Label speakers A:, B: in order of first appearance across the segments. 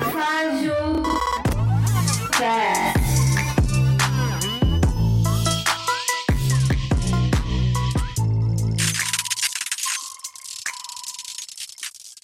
A: Rádio.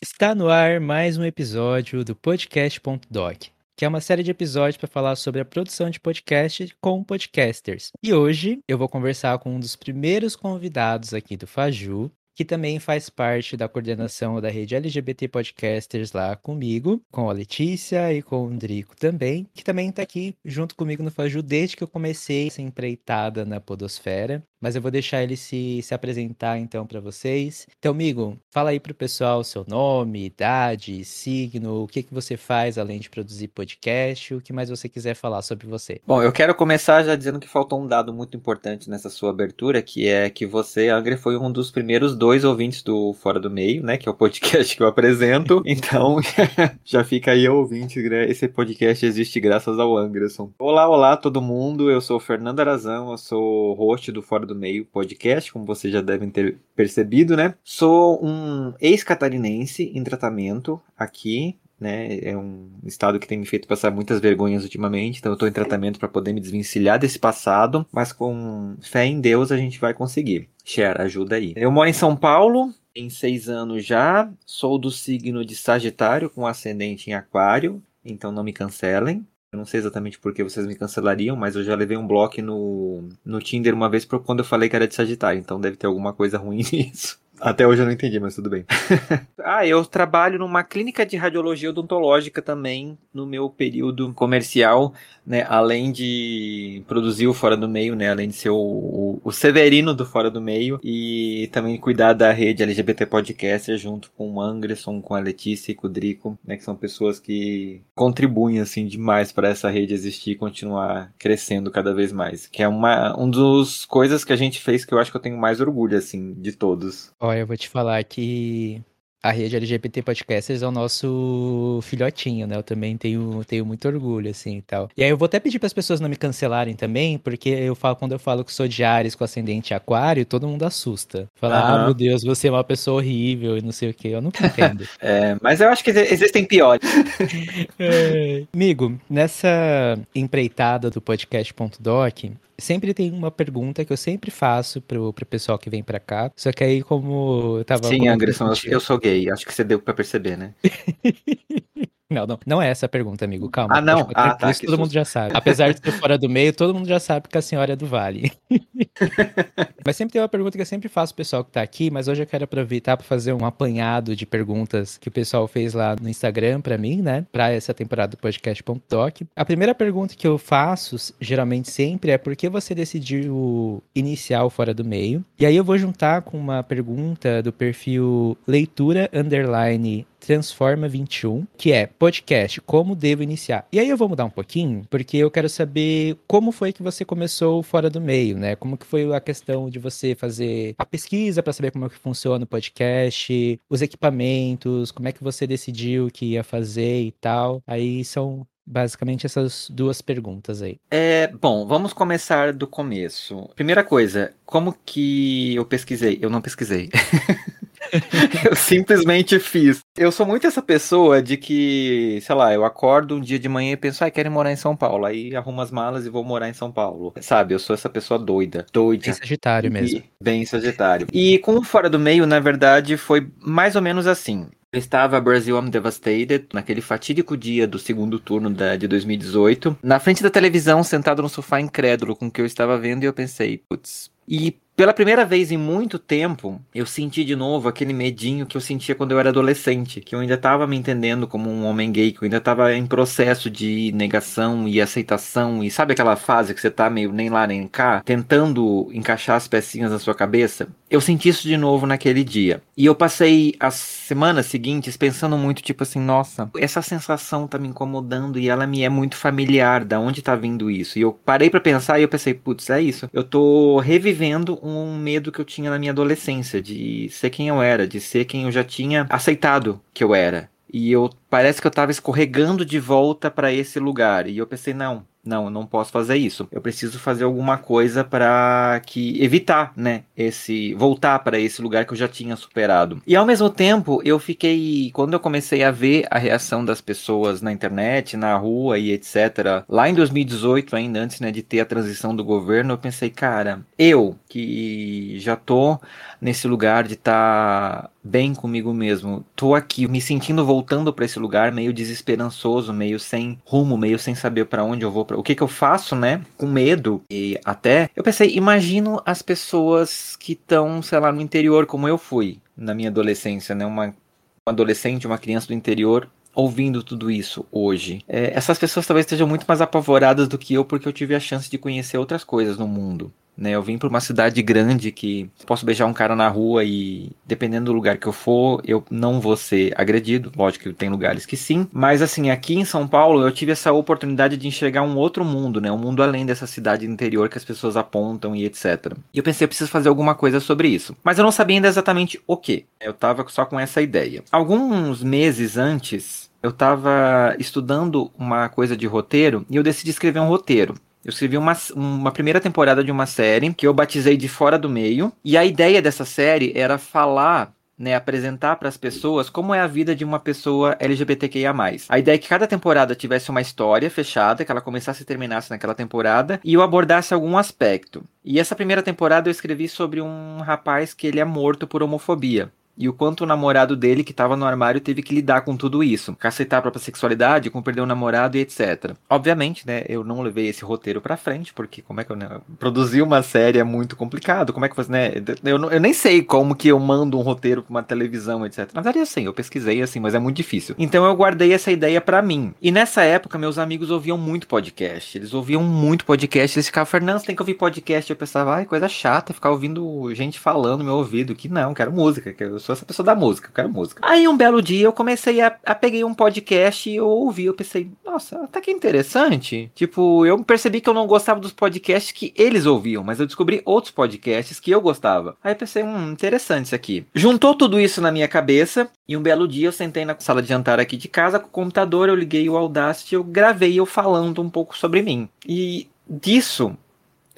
B: Está no ar mais um episódio do Podcast.doc, que é uma série de episódios para falar sobre a produção de podcast com podcasters. E hoje eu vou conversar com um dos primeiros convidados aqui do Faju, que também faz parte da coordenação da rede LGBT Podcasters lá comigo, com a Letícia e com o Drico também, que também está aqui junto comigo no Faju desde que eu comecei essa empreitada na podosfera. Mas eu vou deixar ele se, se apresentar então para vocês. Então, amigo, fala aí pro pessoal seu nome, idade, signo, o que, que você faz além de produzir podcast, o que mais você quiser falar sobre você.
C: Bom, eu quero começar já dizendo que faltou um dado muito importante nessa sua abertura, que é que você, Angre, foi um dos primeiros dois ouvintes do Fora do Meio, né? Que é o podcast que eu apresento. Então, já fica aí ouvinte, né? Esse podcast existe graças ao Anderson. Olá, olá todo mundo. Eu sou o Fernando Arazão, eu sou host do Fora do Meio podcast, como vocês já devem ter percebido, né? Sou um ex-catarinense em tratamento aqui né? É um estado que tem me feito passar muitas vergonhas ultimamente, então eu estou em tratamento para poder me desvencilhar desse passado, mas com fé em Deus a gente vai conseguir. Cher, ajuda aí. Eu moro em São Paulo, tem seis anos já, sou do signo de Sagitário, com ascendente em Aquário, então não me cancelem. Eu não sei exatamente por que vocês me cancelariam, mas eu já levei um bloco no, no Tinder uma vez por quando eu falei que era de Sagitário, então deve ter alguma coisa ruim nisso. Até hoje eu não entendi, mas tudo bem. ah, eu trabalho numa clínica de radiologia odontológica também no meu período comercial, né? Além de produzir o Fora do Meio, né? Além de ser o, o, o Severino do Fora do Meio e também cuidar da rede LGBT Podcaster junto com o Anderson, com a Letícia e com o Drico, né? Que são pessoas que contribuem, assim, demais para essa rede existir e continuar crescendo cada vez mais. Que é uma um dos coisas que a gente fez que eu acho que eu tenho mais orgulho, assim, de todos.
B: Olha, eu vou te falar que a rede LGBT Podcasters é o nosso filhotinho, né? Eu também tenho, tenho muito orgulho, assim, e tal. E aí eu vou até pedir para as pessoas não me cancelarem também, porque eu falo, quando eu falo que sou de Ares com ascendente aquário, todo mundo assusta. Fala, ah,
C: Aham.
B: meu Deus, você é uma pessoa horrível e não sei o quê. Eu nunca entendo.
C: É, mas eu acho que exi- existem piores.
B: É. Amigo, nessa empreitada do podcast.doc, sempre tem uma pergunta que eu sempre faço pro, pro pessoal que vem pra cá. Só que aí, como eu tava.
C: Sim, Anderson, eu sou gay. Acho que você deu pra perceber, né?
B: Não, não, não é essa a pergunta, amigo. Calma.
C: Ah, não? Ah, tá,
B: Isso todo mundo
C: susto.
B: já sabe. Apesar de ser fora do meio, todo mundo já sabe que a senhora é do Vale. mas sempre tem uma pergunta que eu sempre faço pro pessoal que tá aqui, mas hoje eu quero aproveitar para fazer um apanhado de perguntas que o pessoal fez lá no Instagram pra mim, né? Pra essa temporada do podcast.doc. A primeira pergunta que eu faço, geralmente sempre, é por que você decidiu iniciar o Fora do Meio? E aí eu vou juntar com uma pergunta do perfil leitura underline Transforma 21, que é podcast, como devo iniciar? E aí eu vou mudar um pouquinho, porque eu quero saber como foi que você começou fora do meio, né? Como que foi a questão de você fazer a pesquisa para saber como é que funciona o podcast, os equipamentos, como é que você decidiu que ia fazer e tal. Aí são basicamente essas duas perguntas aí.
C: É, bom, vamos começar do começo. Primeira coisa, como que eu pesquisei? Eu não pesquisei. eu simplesmente fiz. Eu sou muito essa pessoa de que, sei lá, eu acordo um dia de manhã e penso, ai, quero morar em São Paulo. Aí arrumo as malas e vou morar em São Paulo. Sabe, eu sou essa pessoa doida. Doida.
B: Bem Sagitário mesmo.
C: E- Bem Sagitário. E com o Fora do Meio, na verdade, foi mais ou menos assim. Eu estava Brasil I'm Devastated, naquele fatídico dia do segundo turno da, de 2018, na frente da televisão, sentado no sofá incrédulo com o que eu estava vendo, e eu pensei, putz. E pela primeira vez em muito tempo, eu senti de novo aquele medinho que eu sentia quando eu era adolescente, que eu ainda estava me entendendo como um homem gay, que eu ainda estava em processo de negação e aceitação, e sabe aquela fase que você tá meio nem lá nem cá, tentando encaixar as pecinhas na sua cabeça? Eu senti isso de novo naquele dia. E eu passei as semanas seguintes pensando muito, tipo assim, nossa, essa sensação tá me incomodando e ela me é muito familiar, da onde tá vindo isso? E eu parei pra pensar e eu pensei, putz, é isso. Eu tô revivendo um medo que eu tinha na minha adolescência, de ser quem eu era, de ser quem eu já tinha aceitado que eu era. E eu parece que eu tava escorregando de volta pra esse lugar. E eu pensei, não, não, eu não posso fazer isso. Eu preciso fazer alguma coisa para que evitar, né, esse voltar para esse lugar que eu já tinha superado. E ao mesmo tempo, eu fiquei quando eu comecei a ver a reação das pessoas na internet, na rua e etc, lá em 2018 ainda antes, né, de ter a transição do governo, eu pensei, cara, eu que já tô nesse lugar de estar tá bem comigo mesmo. Tô aqui me sentindo voltando para esse lugar meio desesperançoso, meio sem rumo, meio sem saber para onde eu vou, pra... o que que eu faço, né? Com medo e até eu pensei, imagino as pessoas que estão, sei lá, no interior como eu fui na minha adolescência, né? Uma, uma adolescente, uma criança do interior ouvindo tudo isso hoje. É, essas pessoas talvez estejam muito mais apavoradas do que eu porque eu tive a chance de conhecer outras coisas no mundo. Né, eu vim para uma cidade grande que posso beijar um cara na rua e, dependendo do lugar que eu for, eu não vou ser agredido. Lógico que tem lugares que sim. Mas, assim, aqui em São Paulo, eu tive essa oportunidade de enxergar um outro mundo, né? Um mundo além dessa cidade interior que as pessoas apontam e etc. E eu pensei, eu preciso fazer alguma coisa sobre isso. Mas eu não sabia ainda exatamente o que. Eu tava só com essa ideia. Alguns meses antes, eu estava estudando uma coisa de roteiro e eu decidi escrever um roteiro. Eu escrevi uma, uma primeira temporada de uma série que eu batizei de Fora do Meio. E a ideia dessa série era falar né, apresentar para as pessoas como é a vida de uma pessoa LGBTQIA+. A ideia é que cada temporada tivesse uma história fechada, que ela começasse e terminasse naquela temporada, e eu abordasse algum aspecto. E essa primeira temporada eu escrevi sobre um rapaz que ele é morto por homofobia e o quanto o namorado dele, que estava no armário, teve que lidar com tudo isso. Com aceitar a própria sexualidade, com perder o namorado e etc. Obviamente, né, eu não levei esse roteiro pra frente, porque como é que eu... Né, produzir uma série é muito complicado. Como é que você, né... Eu, eu nem sei como que eu mando um roteiro pra uma televisão, etc. Na verdade, assim, eu pesquisei assim, mas é muito difícil. Então eu guardei essa ideia para mim. E nessa época, meus amigos ouviam muito podcast. Eles ouviam muito podcast. Eles ficavam, Fernando, tem que ouvir podcast. Eu pensava, ai, coisa chata, ficar ouvindo gente falando no meu ouvido. Que não, quero música, que eu sou essa pessoa da música, eu quero música. Aí um belo dia eu comecei a, a peguei um podcast e eu ouvi, eu pensei, nossa, até que interessante. Tipo, eu percebi que eu não gostava dos podcasts que eles ouviam, mas eu descobri outros podcasts que eu gostava. Aí eu pensei, hum, interessante isso aqui. Juntou tudo isso na minha cabeça e um belo dia eu sentei na sala de jantar aqui de casa com o computador, eu liguei o Audacity, eu gravei eu falando um pouco sobre mim. E disso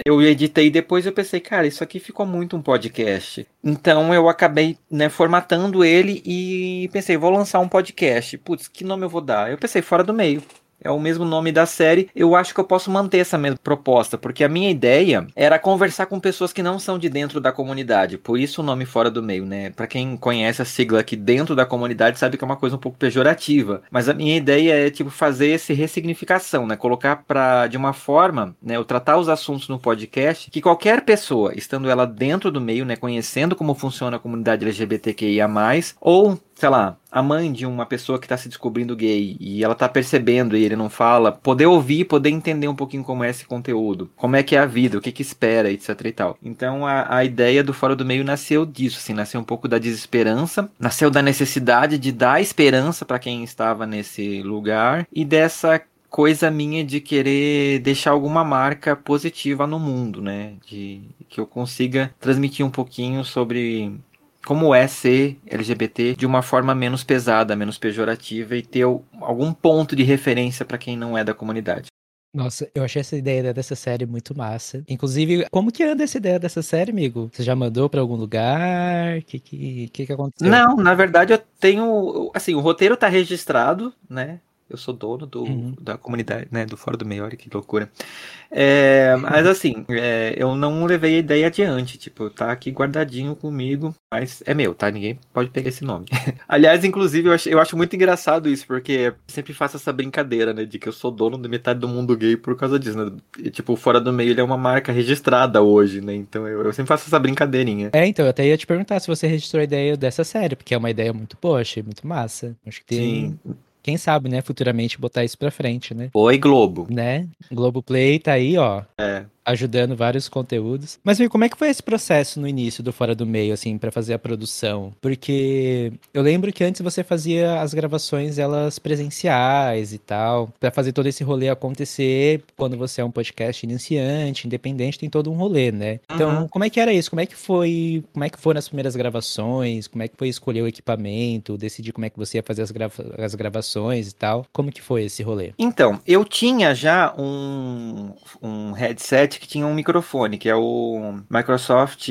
C: eu editei depois eu pensei, cara, isso aqui ficou muito um podcast. Então eu acabei, né, formatando ele e pensei, vou lançar um podcast. Putz, que nome eu vou dar? Eu pensei, fora do meio é o mesmo nome da série, eu acho que eu posso manter essa mesma proposta, porque a minha ideia era conversar com pessoas que não são de dentro da comunidade, por isso o nome fora do meio, né? Para quem conhece a sigla aqui dentro da comunidade sabe que é uma coisa um pouco pejorativa, mas a minha ideia é tipo fazer essa ressignificação, né? Colocar para de uma forma, né, eu tratar os assuntos no podcast que qualquer pessoa, estando ela dentro do meio, né, conhecendo como funciona a comunidade LGBTQIA+, ou sei lá, a mãe de uma pessoa que está se descobrindo gay e ela está percebendo e ele não fala, poder ouvir, poder entender um pouquinho como é esse conteúdo, como é que é a vida, o que que espera, etc e tal. Então a, a ideia do Fora do Meio nasceu disso, assim, nasceu um pouco da desesperança, nasceu da necessidade de dar esperança para quem estava nesse lugar e dessa coisa minha de querer deixar alguma marca positiva no mundo, né? De que eu consiga transmitir um pouquinho sobre como é ser LGBT de uma forma menos pesada, menos pejorativa e ter algum ponto de referência para quem não é da comunidade.
B: Nossa, eu achei essa ideia dessa série muito massa. Inclusive, como que anda essa ideia dessa série, amigo? Você já mandou para algum lugar? O que, que, que, que aconteceu?
C: Não, na verdade eu tenho. Assim, o roteiro tá registrado, né? Eu sou dono do, uhum. da comunidade, né? Do Fora do Meio, olha que loucura. É, mas assim, é, eu não levei a ideia adiante. Tipo, tá aqui guardadinho comigo, mas é meu, tá? Ninguém pode pegar esse nome. Aliás, inclusive, eu acho, eu acho muito engraçado isso, porque sempre faço essa brincadeira, né? De que eu sou dono de metade do mundo gay por causa disso, né? E, tipo, Fora do Meio ele é uma marca registrada hoje, né? Então eu, eu sempre faço essa brincadeirinha.
B: É, então, eu até ia te perguntar se você registrou a ideia dessa série, porque é uma ideia muito boa, achei muito massa. Acho que tem. Sim quem sabe, né, futuramente botar isso pra frente, né?
C: Oi, Globo.
B: Né? Globo Play tá aí, ó.
C: É.
B: ajudando vários conteúdos. Mas viu, como é que foi esse processo no início do Fora do Meio, assim, para fazer a produção? Porque eu lembro que antes você fazia as gravações elas presenciais e tal, para fazer todo esse rolê acontecer. Quando você é um podcast iniciante, independente, tem todo um rolê, né? Então,
C: Uhum.
B: como é que era isso? Como é que foi? Como é que foram as primeiras gravações? Como é que foi escolher o equipamento, decidir como é que você ia fazer as, grava- as gravações e tal? Como que foi esse rolê?
C: Então, eu tinha já um, um headset que tinha um microfone, que é o Microsoft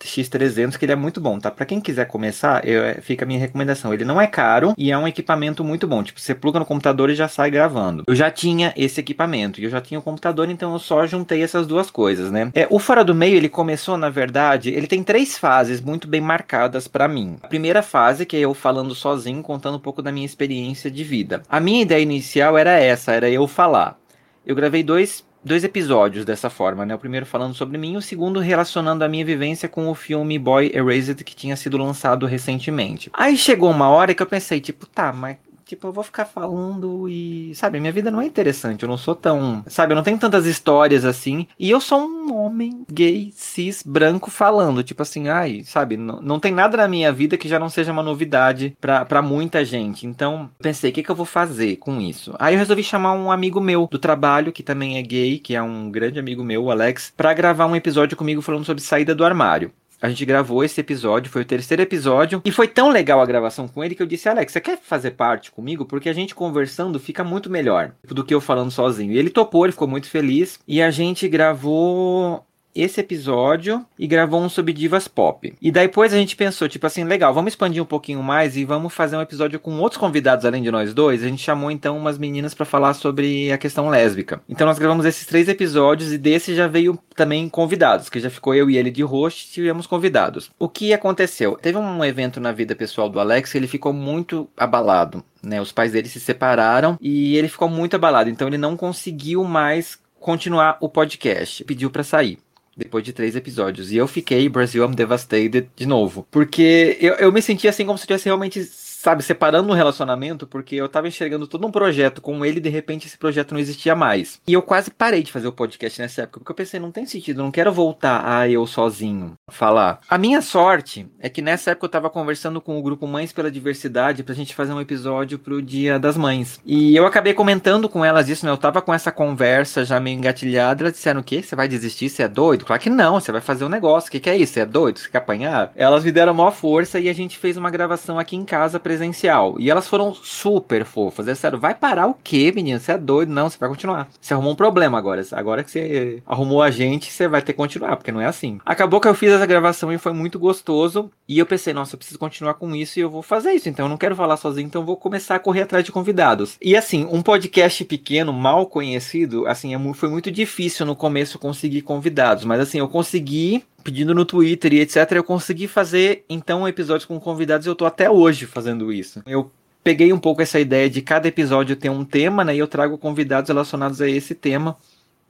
C: X300, que ele é muito bom, tá? Pra quem quiser começar, eu- fica a minha recomendação. Ele não é caro e é um equipamento muito bom. Tipo, você pluga no computador e já sai gravando. Eu já tinha esse equipamento e eu já tinha o computador, então eu só juntei essas duas coisas, né? É, o Fora do Meio, ele começou, na verdade, ele tem três fases muito bem marcadas pra mim. A primeira fase, que é eu falando sozinho, contando um pouco da minha experiência de vida. A minha ideia inicial era essa, era eu falar. Eu gravei dois, dois episódios dessa forma, né? O primeiro falando sobre mim, o segundo relacionando a minha vivência com o filme Boy Erased que tinha sido lançado recentemente. Aí chegou uma hora que eu pensei, tipo, tá, mas Tipo, eu vou ficar falando e. Sabe, minha vida não é interessante. Eu não sou tão. Sabe, eu não tenho tantas histórias assim. E eu sou um homem gay, cis, branco falando. Tipo assim, ai, sabe, não, não tem nada na minha vida que já não seja uma novidade pra, pra muita gente. Então, pensei, o que, que eu vou fazer com isso? Aí eu resolvi chamar um amigo meu do trabalho, que também é gay, que é um grande amigo meu, o Alex, pra gravar um episódio comigo falando sobre saída do armário. A gente gravou esse episódio, foi o terceiro episódio, e foi tão legal a gravação com ele que eu disse, Alex, você quer fazer parte comigo? Porque a gente conversando fica muito melhor do que eu falando sozinho. E ele topou, ele ficou muito feliz, e a gente gravou esse episódio e gravou um sobre divas pop. E daí depois a gente pensou, tipo assim, legal, vamos expandir um pouquinho mais e vamos fazer um episódio com outros convidados além de nós dois. A gente chamou então umas meninas para falar sobre a questão lésbica. Então nós gravamos esses três episódios e desse já veio também convidados, que já ficou eu e ele de host, tivemos convidados. O que aconteceu? Teve um evento na vida pessoal do Alex que ele ficou muito abalado, né? Os pais dele se separaram e ele ficou muito abalado, então ele não conseguiu mais continuar o podcast. Pediu para sair depois de três episódios. E eu fiquei, Brasil, I'm devastated, de novo. Porque eu, eu me senti assim como se eu tivesse realmente, sabe, separando um relacionamento, porque eu tava enxergando todo um projeto com ele e de repente esse projeto não existia mais. E eu quase parei de fazer o podcast nessa época, porque eu pensei, não tem sentido, não quero voltar a eu sozinho falar. A minha sorte é que nessa época eu tava conversando com o grupo Mães pela Diversidade pra gente fazer um episódio pro Dia das Mães. E eu acabei comentando com elas isso, né? Eu tava com essa conversa já meio engatilhada, elas disseram o quê? Você vai desistir? Você é doido? Claro que não, você vai fazer um negócio. O que, que é isso? Você é doido? Você quer apanhar? Elas me deram a maior força e a gente fez uma gravação aqui em casa presencial. E elas foram super fofas. É sério, vai parar o quê, menino? Você é doido? Não, você vai continuar. Você arrumou um problema agora. Agora que você arrumou a gente, você vai ter que continuar, porque não é assim. Acabou que eu fiz essa gravação e foi muito gostoso. E eu pensei, nossa, eu preciso continuar com isso e eu vou fazer isso. Então eu não quero falar sozinho, então eu vou começar a correr atrás de convidados. E assim, um podcast pequeno, mal conhecido, assim, é foi muito difícil no começo conseguir convidados. Mas assim, eu consegui pedindo no Twitter e etc, eu consegui fazer então episódios com convidados e eu tô até hoje fazendo isso. Eu peguei um pouco essa ideia de cada episódio ter um tema, né? E eu trago convidados relacionados a esse tema.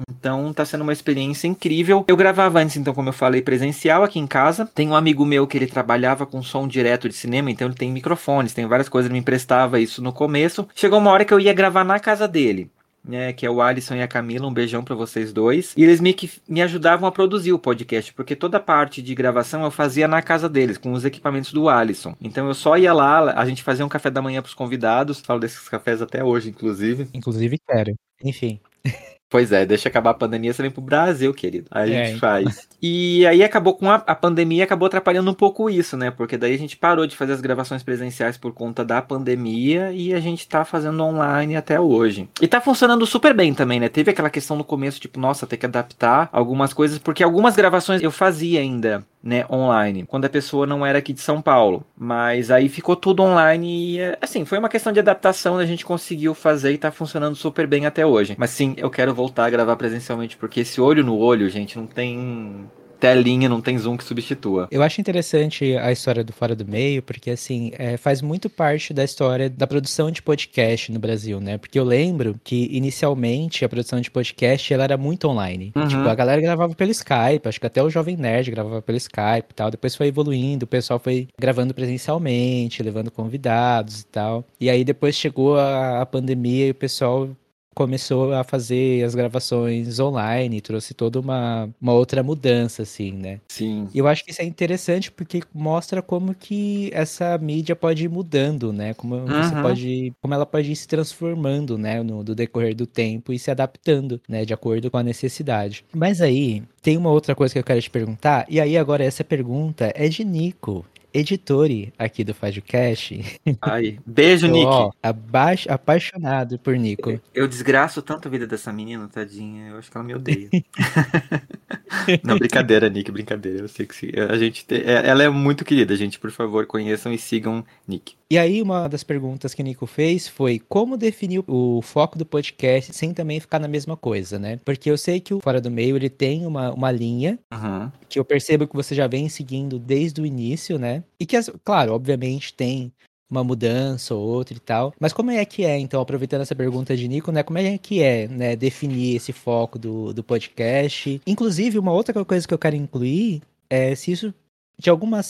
C: Então tá sendo uma experiência incrível. Eu gravava antes, então, como eu falei, presencial aqui em casa. Tem um amigo meu que ele trabalhava com som direto de cinema, então ele tem microfones, tem várias coisas, ele me emprestava isso no começo. Chegou uma hora que eu ia gravar na casa dele. Né, que é o Alisson e a Camila, um beijão pra vocês dois. E eles me, que, me ajudavam a produzir o podcast, porque toda a parte de gravação eu fazia na casa deles, com os equipamentos do Alisson. Então eu só ia lá, a gente fazia um café da manhã pros convidados, falo desses cafés até hoje, inclusive.
B: Inclusive quero. Enfim.
C: Pois é, deixa acabar a pandemia, você vem pro Brasil, querido. Aí a
B: É,
C: gente faz. E aí acabou com a, a pandemia, acabou atrapalhando um pouco isso, né? Porque daí a gente parou de fazer as gravações presenciais por conta da pandemia e a gente tá fazendo online até hoje. E tá funcionando super bem também, né? Teve aquela questão no começo, tipo, nossa, ter que adaptar algumas coisas, porque algumas gravações eu fazia ainda, né, online, quando a pessoa não era aqui de São Paulo. Mas aí ficou tudo online e, assim, foi uma questão de adaptação, a gente conseguiu fazer e tá funcionando super bem até hoje. Mas sim, eu quero voltar a gravar presencialmente, porque esse olho no olho, gente, não tem telinha, não tem zoom que substitua.
B: Eu acho interessante a história do Fora do Meio, porque assim, é, faz muito parte da história da produção de podcast no Brasil, né? Porque eu lembro que inicialmente a produção de podcast ela era muito online.
C: Uhum.
B: Tipo, a galera gravava pelo Skype, acho que até o Jovem Nerd gravava pelo Skype e tal. Depois foi evoluindo, o pessoal foi gravando presencialmente, levando convidados e tal. E aí depois chegou a, a pandemia e o pessoal começou a fazer as gravações online, trouxe toda uma, uma outra mudança, assim, né?
C: Sim.
B: E eu acho que isso é interessante porque mostra como que essa mídia pode ir mudando, né? Como você
C: Uhum.
B: pode, como ela pode ir se transformando, né, no do decorrer do tempo e se adaptando, né, de acordo com a necessidade. Mas aí tem uma outra coisa que eu quero te perguntar, e aí agora essa pergunta é de Nico, editore aqui do Fadcast.
C: Ai, beijo, Nick.
B: Ó, abaix- apaixonado por Nico.
C: Eu desgraço tanto a vida dessa menina, tadinha. Eu acho que ela me odeia. Não, brincadeira, Nick, brincadeira. Eu sei que se- a gente tem- é- ela é muito querida, gente. Por favor, conheçam e sigam Nick.
B: E aí, uma das perguntas que o Nico fez foi como definir o foco do podcast sem também ficar na mesma coisa, né? Porque eu sei que o Fora do Meio ele tem uma, uma linha
C: Uhum.
B: que eu percebo que você já vem seguindo desde o início, né? E que, claro, obviamente tem uma mudança ou outra e tal. Mas como é que é, então, aproveitando essa pergunta de Nico, né? Como é que é, né, definir esse foco do, do podcast? Inclusive, uma outra coisa que eu quero incluir é se isso, de alguma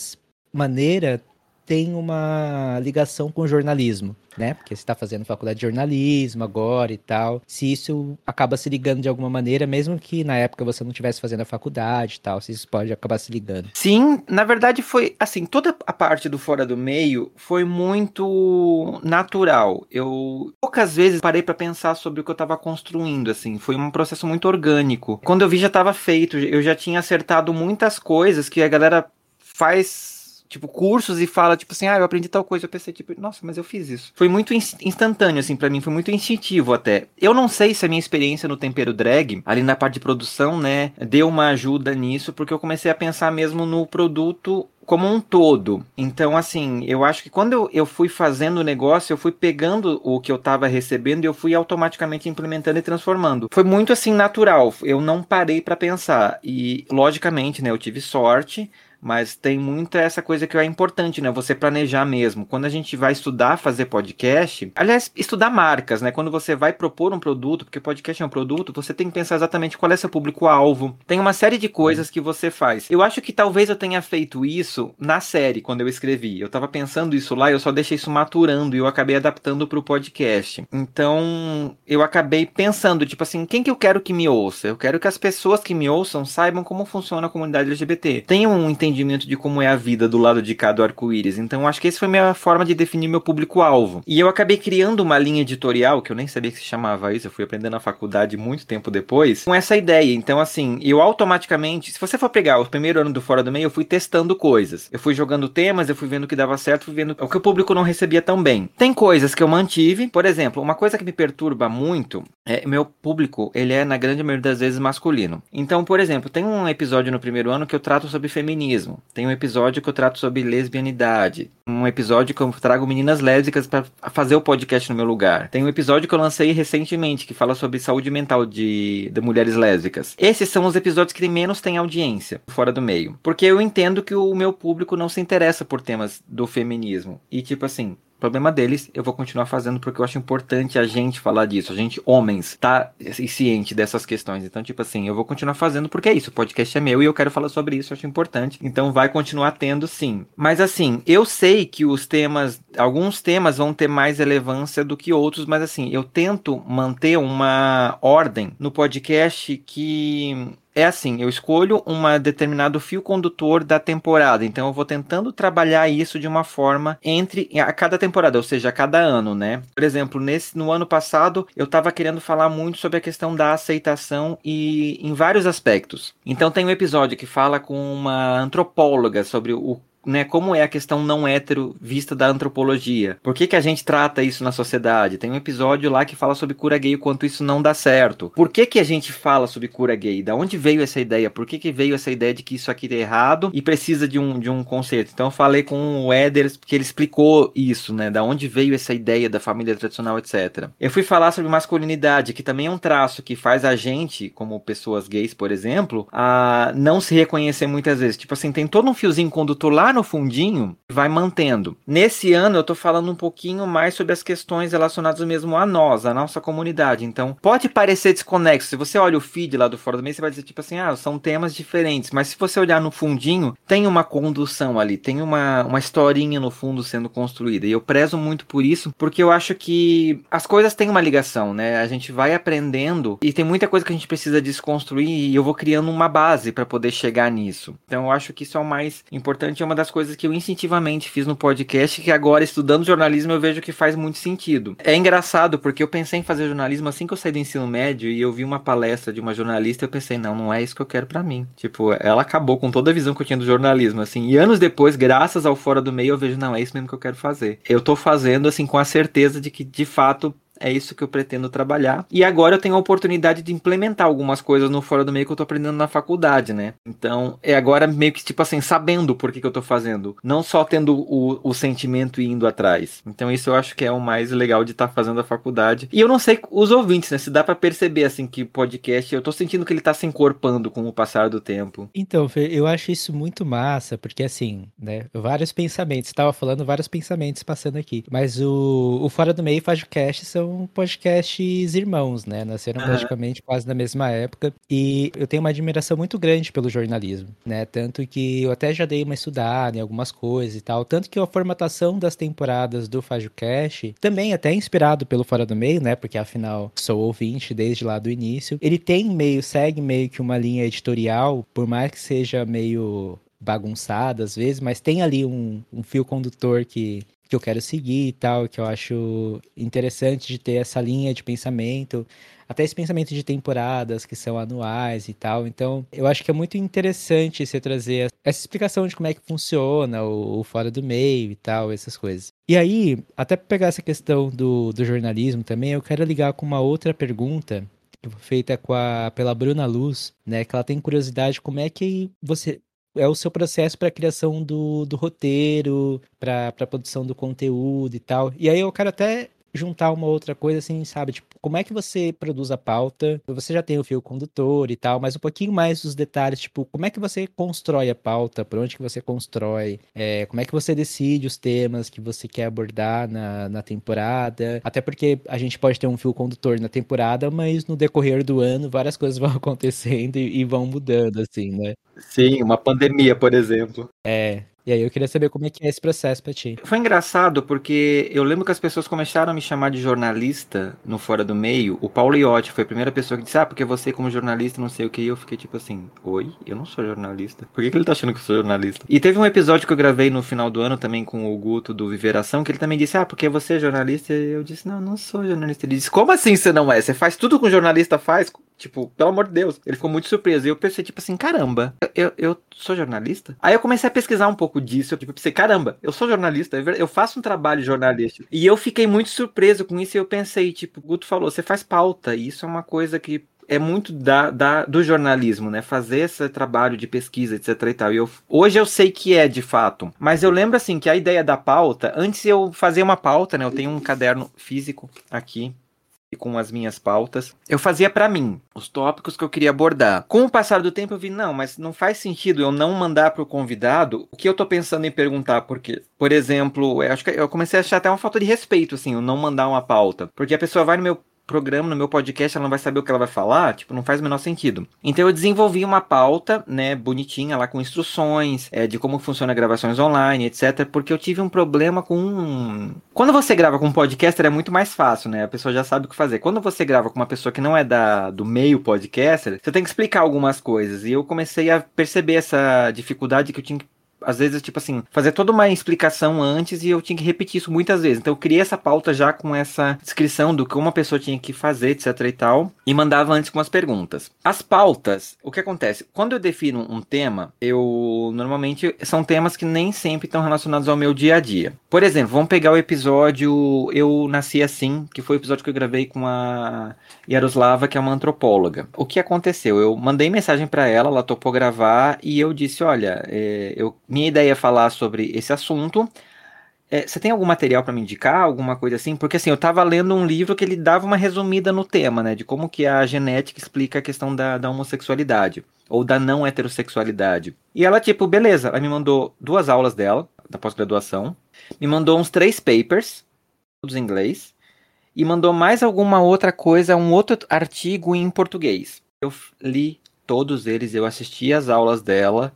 B: maneira, tem uma ligação com jornalismo, né? Porque você está fazendo faculdade de jornalismo agora e tal. Se isso acaba se ligando de alguma maneira, mesmo que na época você não estivesse fazendo a faculdade e tal, se isso pode acabar se ligando.
C: Sim, na verdade foi assim, toda a parte do fora do meio foi muito natural. Eu poucas vezes parei pra pensar sobre o que eu tava construindo, assim, foi um processo muito orgânico. Quando eu vi já tava feito, eu já tinha acertado muitas coisas que a galera faz Tipo, cursos e fala, tipo assim, ah, eu aprendi tal coisa. Eu pensei, tipo, nossa, mas eu fiz isso. Foi muito ins- instantâneo, assim, pra mim, foi muito instintivo até. Eu não sei se a minha experiência no tempero drag, ali na parte de produção, né, deu uma ajuda nisso, porque eu comecei a pensar mesmo no produto como um todo. Então, assim, eu acho que quando eu, eu fui fazendo o negócio, eu fui pegando o que eu tava recebendo e eu fui automaticamente implementando e transformando. Foi muito assim natural. Eu não parei pra pensar. E, logicamente, né, eu tive sorte. Mas tem muita essa coisa que é importante, né? Você planejar mesmo. Quando a gente vai estudar fazer podcast, aliás, estudar marcas, né? Quando você vai propor um produto, porque podcast é um produto, você tem que pensar exatamente qual é seu público-alvo. Tem uma série de coisas que você faz. Eu acho que talvez eu tenha feito isso na série, quando eu escrevi. Eu tava pensando isso lá, eu só deixei isso maturando e eu acabei adaptando pro podcast. Então, eu acabei pensando, tipo assim, quem que eu quero que me ouça? Eu quero que as pessoas que me ouçam saibam como funciona a comunidade LGBT. Tenham um entendimento de como é a vida do lado de cada arco-íris. Então, acho que essa foi a minha forma de definir meu público-alvo. E eu acabei criando uma linha editorial, que eu nem sabia que se chamava isso, eu fui aprendendo na faculdade muito tempo depois, com essa ideia. Então, assim, eu automaticamente, se você for pegar o primeiro ano do Fora do Meio, eu fui testando coisas. Eu fui jogando temas, eu fui vendo o que dava certo, fui vendo o que o público não recebia tão bem. Tem coisas que eu mantive, por exemplo, uma coisa que me perturba muito é meu público, ele é na grande maioria das vezes masculino. Então, por exemplo, tem um episódio no primeiro ano que eu trato sobre feminismo. Tem um episódio que eu trato sobre lesbianidade. Um episódio que eu trago meninas lésbicas para fazer o podcast no meu lugar. Tem um episódio que eu lancei recentemente que fala sobre saúde mental de, de mulheres lésbicas. Esses são os episódios que menos têm audiência fora do meio. Porque eu entendo que o meu público não se interessa por temas do feminismo. E tipo assim, Problema deles, eu vou continuar fazendo porque eu acho importante a gente falar disso, a gente, homens, tá ciente dessas questões. Então, tipo assim, eu vou continuar fazendo porque é isso, o podcast é meu e eu quero falar sobre isso, eu acho importante. Então, vai continuar tendo sim. Mas assim, eu sei que os temas, alguns temas vão ter mais relevância do que outros, mas assim, eu tento manter uma ordem no podcast que é assim, eu escolho um determinado fio condutor da temporada, então eu vou tentando trabalhar isso de uma forma entre a cada temporada, ou seja, a cada ano, né? Por exemplo, nesse no ano passado eu estava querendo falar muito sobre a questão da aceitação e em vários aspectos. Então tem um episódio que fala com uma antropóloga sobre o né, como é a questão não hétero vista da antropologia. Por que, que a gente trata isso na sociedade? Tem um episódio lá que fala sobre cura gay e quanto isso não dá certo. Por que, que a gente fala sobre cura gay? Da onde veio essa ideia? Por que, que veio essa ideia de que isso aqui é errado e precisa de um, de um conceito? Então eu falei com o Éder, que ele explicou isso, né? Da onde veio essa ideia da família tradicional, etc. Eu fui falar sobre masculinidade, que também é um traço que faz a gente, como pessoas gays, por exemplo, a não se reconhecer muitas vezes. Tipo assim, tem todo um fiozinho condutor lá no fundinho, vai mantendo. Nesse ano eu tô falando um pouquinho mais sobre as questões relacionadas mesmo a nós, a nossa comunidade. Então, pode parecer desconexo. Se você olha o feed lá do Fora do Mês, você vai dizer tipo assim, ah, são temas diferentes. Mas se você olhar no fundinho, tem uma condução ali, tem uma, uma historinha no fundo sendo construída. E eu prezo muito por isso, porque eu acho que as coisas têm uma ligação, né? A gente vai aprendendo e tem muita coisa que a gente precisa desconstruir e eu vou criando uma base para poder chegar nisso. Então eu acho que isso é o mais importante, é uma das coisas que eu instintivamente fiz no podcast, que agora estudando jornalismo eu vejo que faz muito sentido. É engraçado porque eu pensei em fazer jornalismo assim que eu saí do ensino médio e eu vi uma palestra de uma jornalista, eu pensei, não, não é isso que eu quero para mim. Tipo, ela acabou com toda a visão que eu tinha do jornalismo, assim. E anos depois, graças ao Fora do Meio, eu vejo, não, é isso mesmo que eu quero fazer. Eu tô fazendo assim com a certeza de que de fato é isso que eu pretendo trabalhar. E agora eu tenho a oportunidade de implementar algumas coisas no fora do meio que eu tô aprendendo na faculdade, né? Então, é agora meio que, tipo assim, sabendo por que, que eu tô fazendo. Não só tendo o, o sentimento e indo atrás. Então, isso eu acho que é o mais legal de estar tá fazendo a faculdade. E eu não sei os ouvintes, né? Se dá para perceber, assim, que podcast, eu tô sentindo que ele tá se encorpando com o passar do tempo.
B: Então, Fê, eu acho isso muito massa, porque assim, né? Vários pensamentos. Tava falando vários pensamentos passando aqui. Mas o, o Fora do Meio e Fajocast são são podcasts irmãos, né? Nasceram uhum. praticamente quase na mesma época. E eu tenho uma admiração muito grande pelo jornalismo, né? Tanto que eu até já dei uma estudada em algumas coisas e tal. Tanto que a formatação das temporadas do FajoCast, também até inspirado pelo Fora do Meio, né? Porque afinal sou ouvinte desde lá do início. Ele tem meio, segue meio que uma linha editorial, por mais que seja meio bagunçada às vezes, mas tem ali um, um fio condutor que que eu quero seguir e tal, que eu acho interessante de ter essa linha de pensamento, até esse pensamento de temporadas que são anuais e tal. Então, eu acho que é muito interessante você trazer essa explicação de como é que funciona o, o fora do meio e tal, essas coisas. E aí, até pegar essa questão do, do jornalismo também, eu quero ligar com uma outra pergunta feita a, pela Bruna Luz, né? Que ela tem curiosidade como é que você é o seu processo para a criação do, do roteiro, para a produção do conteúdo e tal. E aí eu quero até juntar uma outra coisa assim, sabe? Tipo, como é que você produz a pauta? Você já tem o fio condutor e tal, mas um pouquinho mais dos detalhes, tipo, como é que você constrói a pauta? Por onde que você constrói? É, como é que você decide os temas que você quer abordar na, na temporada? Até porque a gente pode ter um fio condutor na temporada, mas no decorrer do ano várias coisas vão acontecendo e, e vão mudando, assim, né?
C: Sim, uma pandemia, por exemplo.
B: É, e aí eu queria saber como é que é esse processo pra ti.
C: Foi engraçado porque eu lembro que as pessoas começaram a me chamar de jornalista no Fora do Meio. O Paulo Iotti foi a primeira pessoa que disse, ah, porque você como jornalista não sei o que. E eu fiquei tipo assim, oi, eu não sou jornalista. Por que, que ele tá achando que eu sou jornalista? E teve um episódio que eu gravei no final do ano também com o Guto do Viveração, que ele também disse, ah, porque você é jornalista. E eu disse, não, não sou jornalista. Ele disse, como assim você não é? Você faz tudo que um jornalista faz? Tipo, pelo amor de Deus. Ele ficou muito surpreso. E eu pensei, tipo assim, caramba, eu, eu sou jornalista? Aí eu comecei a pesquisar um pouco disso. Eu tipo, pensei, caramba, eu sou jornalista, é eu faço um trabalho jornalístico. E eu fiquei muito surpreso com isso. E eu pensei, tipo, o Guto falou, você faz pauta. E isso é uma coisa que é muito da, da, do jornalismo, né? Fazer esse trabalho de pesquisa, etc e tal. E eu, hoje eu sei que é de fato. Mas eu lembro assim que a ideia da pauta, antes eu fazia uma pauta, né? Eu tenho um caderno físico aqui com as minhas pautas. Eu fazia para mim os tópicos que eu queria abordar. Com o passar do tempo eu vi, não, mas não faz sentido eu não mandar para o convidado o que eu tô pensando em perguntar, porque, por exemplo, eu acho que eu comecei a achar até uma falta de respeito assim, eu não mandar uma pauta, porque a pessoa vai no meu programa, no meu podcast, ela não vai saber o que ela vai falar, tipo, não faz o menor sentido. Então eu desenvolvi uma pauta, né, bonitinha lá com instruções, é, de como funciona gravações online, etc, porque eu tive um problema com quando você grava com um podcaster é muito mais fácil, né? A pessoa já sabe o que fazer. Quando você grava com uma pessoa que não é da do meio podcaster, você tem que explicar algumas coisas. E eu comecei a perceber essa dificuldade que eu tinha que às vezes, tipo assim, fazer toda uma explicação antes e eu tinha que repetir isso muitas vezes. Então eu criei essa pauta já com essa descrição do que uma pessoa tinha que fazer, etc e tal, e mandava antes com as perguntas. As pautas, o que acontece? Quando eu defino um tema, eu normalmente são temas que nem sempre estão relacionados ao meu dia a dia. Por exemplo, vamos pegar o episódio Eu Nasci Assim, que foi o episódio que eu gravei com a Yaroslava, que é uma antropóloga. O que aconteceu? Eu mandei mensagem para ela, ela topou gravar e eu disse: Olha, é, eu, minha ideia é falar sobre esse assunto. É, você tem algum material para me indicar, alguma coisa assim? Porque assim, eu estava lendo um livro que ele dava uma resumida no tema, né? De como que a genética explica a questão da, da homossexualidade. ou da não heterossexualidade. E ela, tipo, beleza, ela me mandou duas aulas dela, da pós-graduação, me mandou uns três papers, todos em inglês, e mandou mais alguma outra coisa, um outro artigo em português. Eu li todos eles, eu assisti as aulas dela.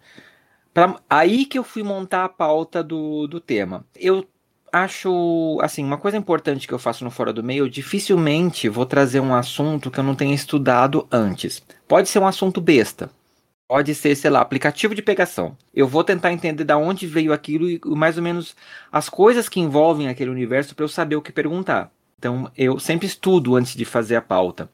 C: Pra, aí que eu fui montar a pauta do, do tema. Eu acho, assim, uma coisa importante que eu faço no Fora do Meio, dificilmente vou trazer um assunto que eu não tenha estudado antes. Pode ser um assunto besta. Pode ser, sei lá, aplicativo de pegação. Eu vou tentar entender da onde veio aquilo e mais ou menos as coisas que envolvem aquele universo para eu saber o que perguntar. Então, eu sempre estudo antes de fazer a pauta.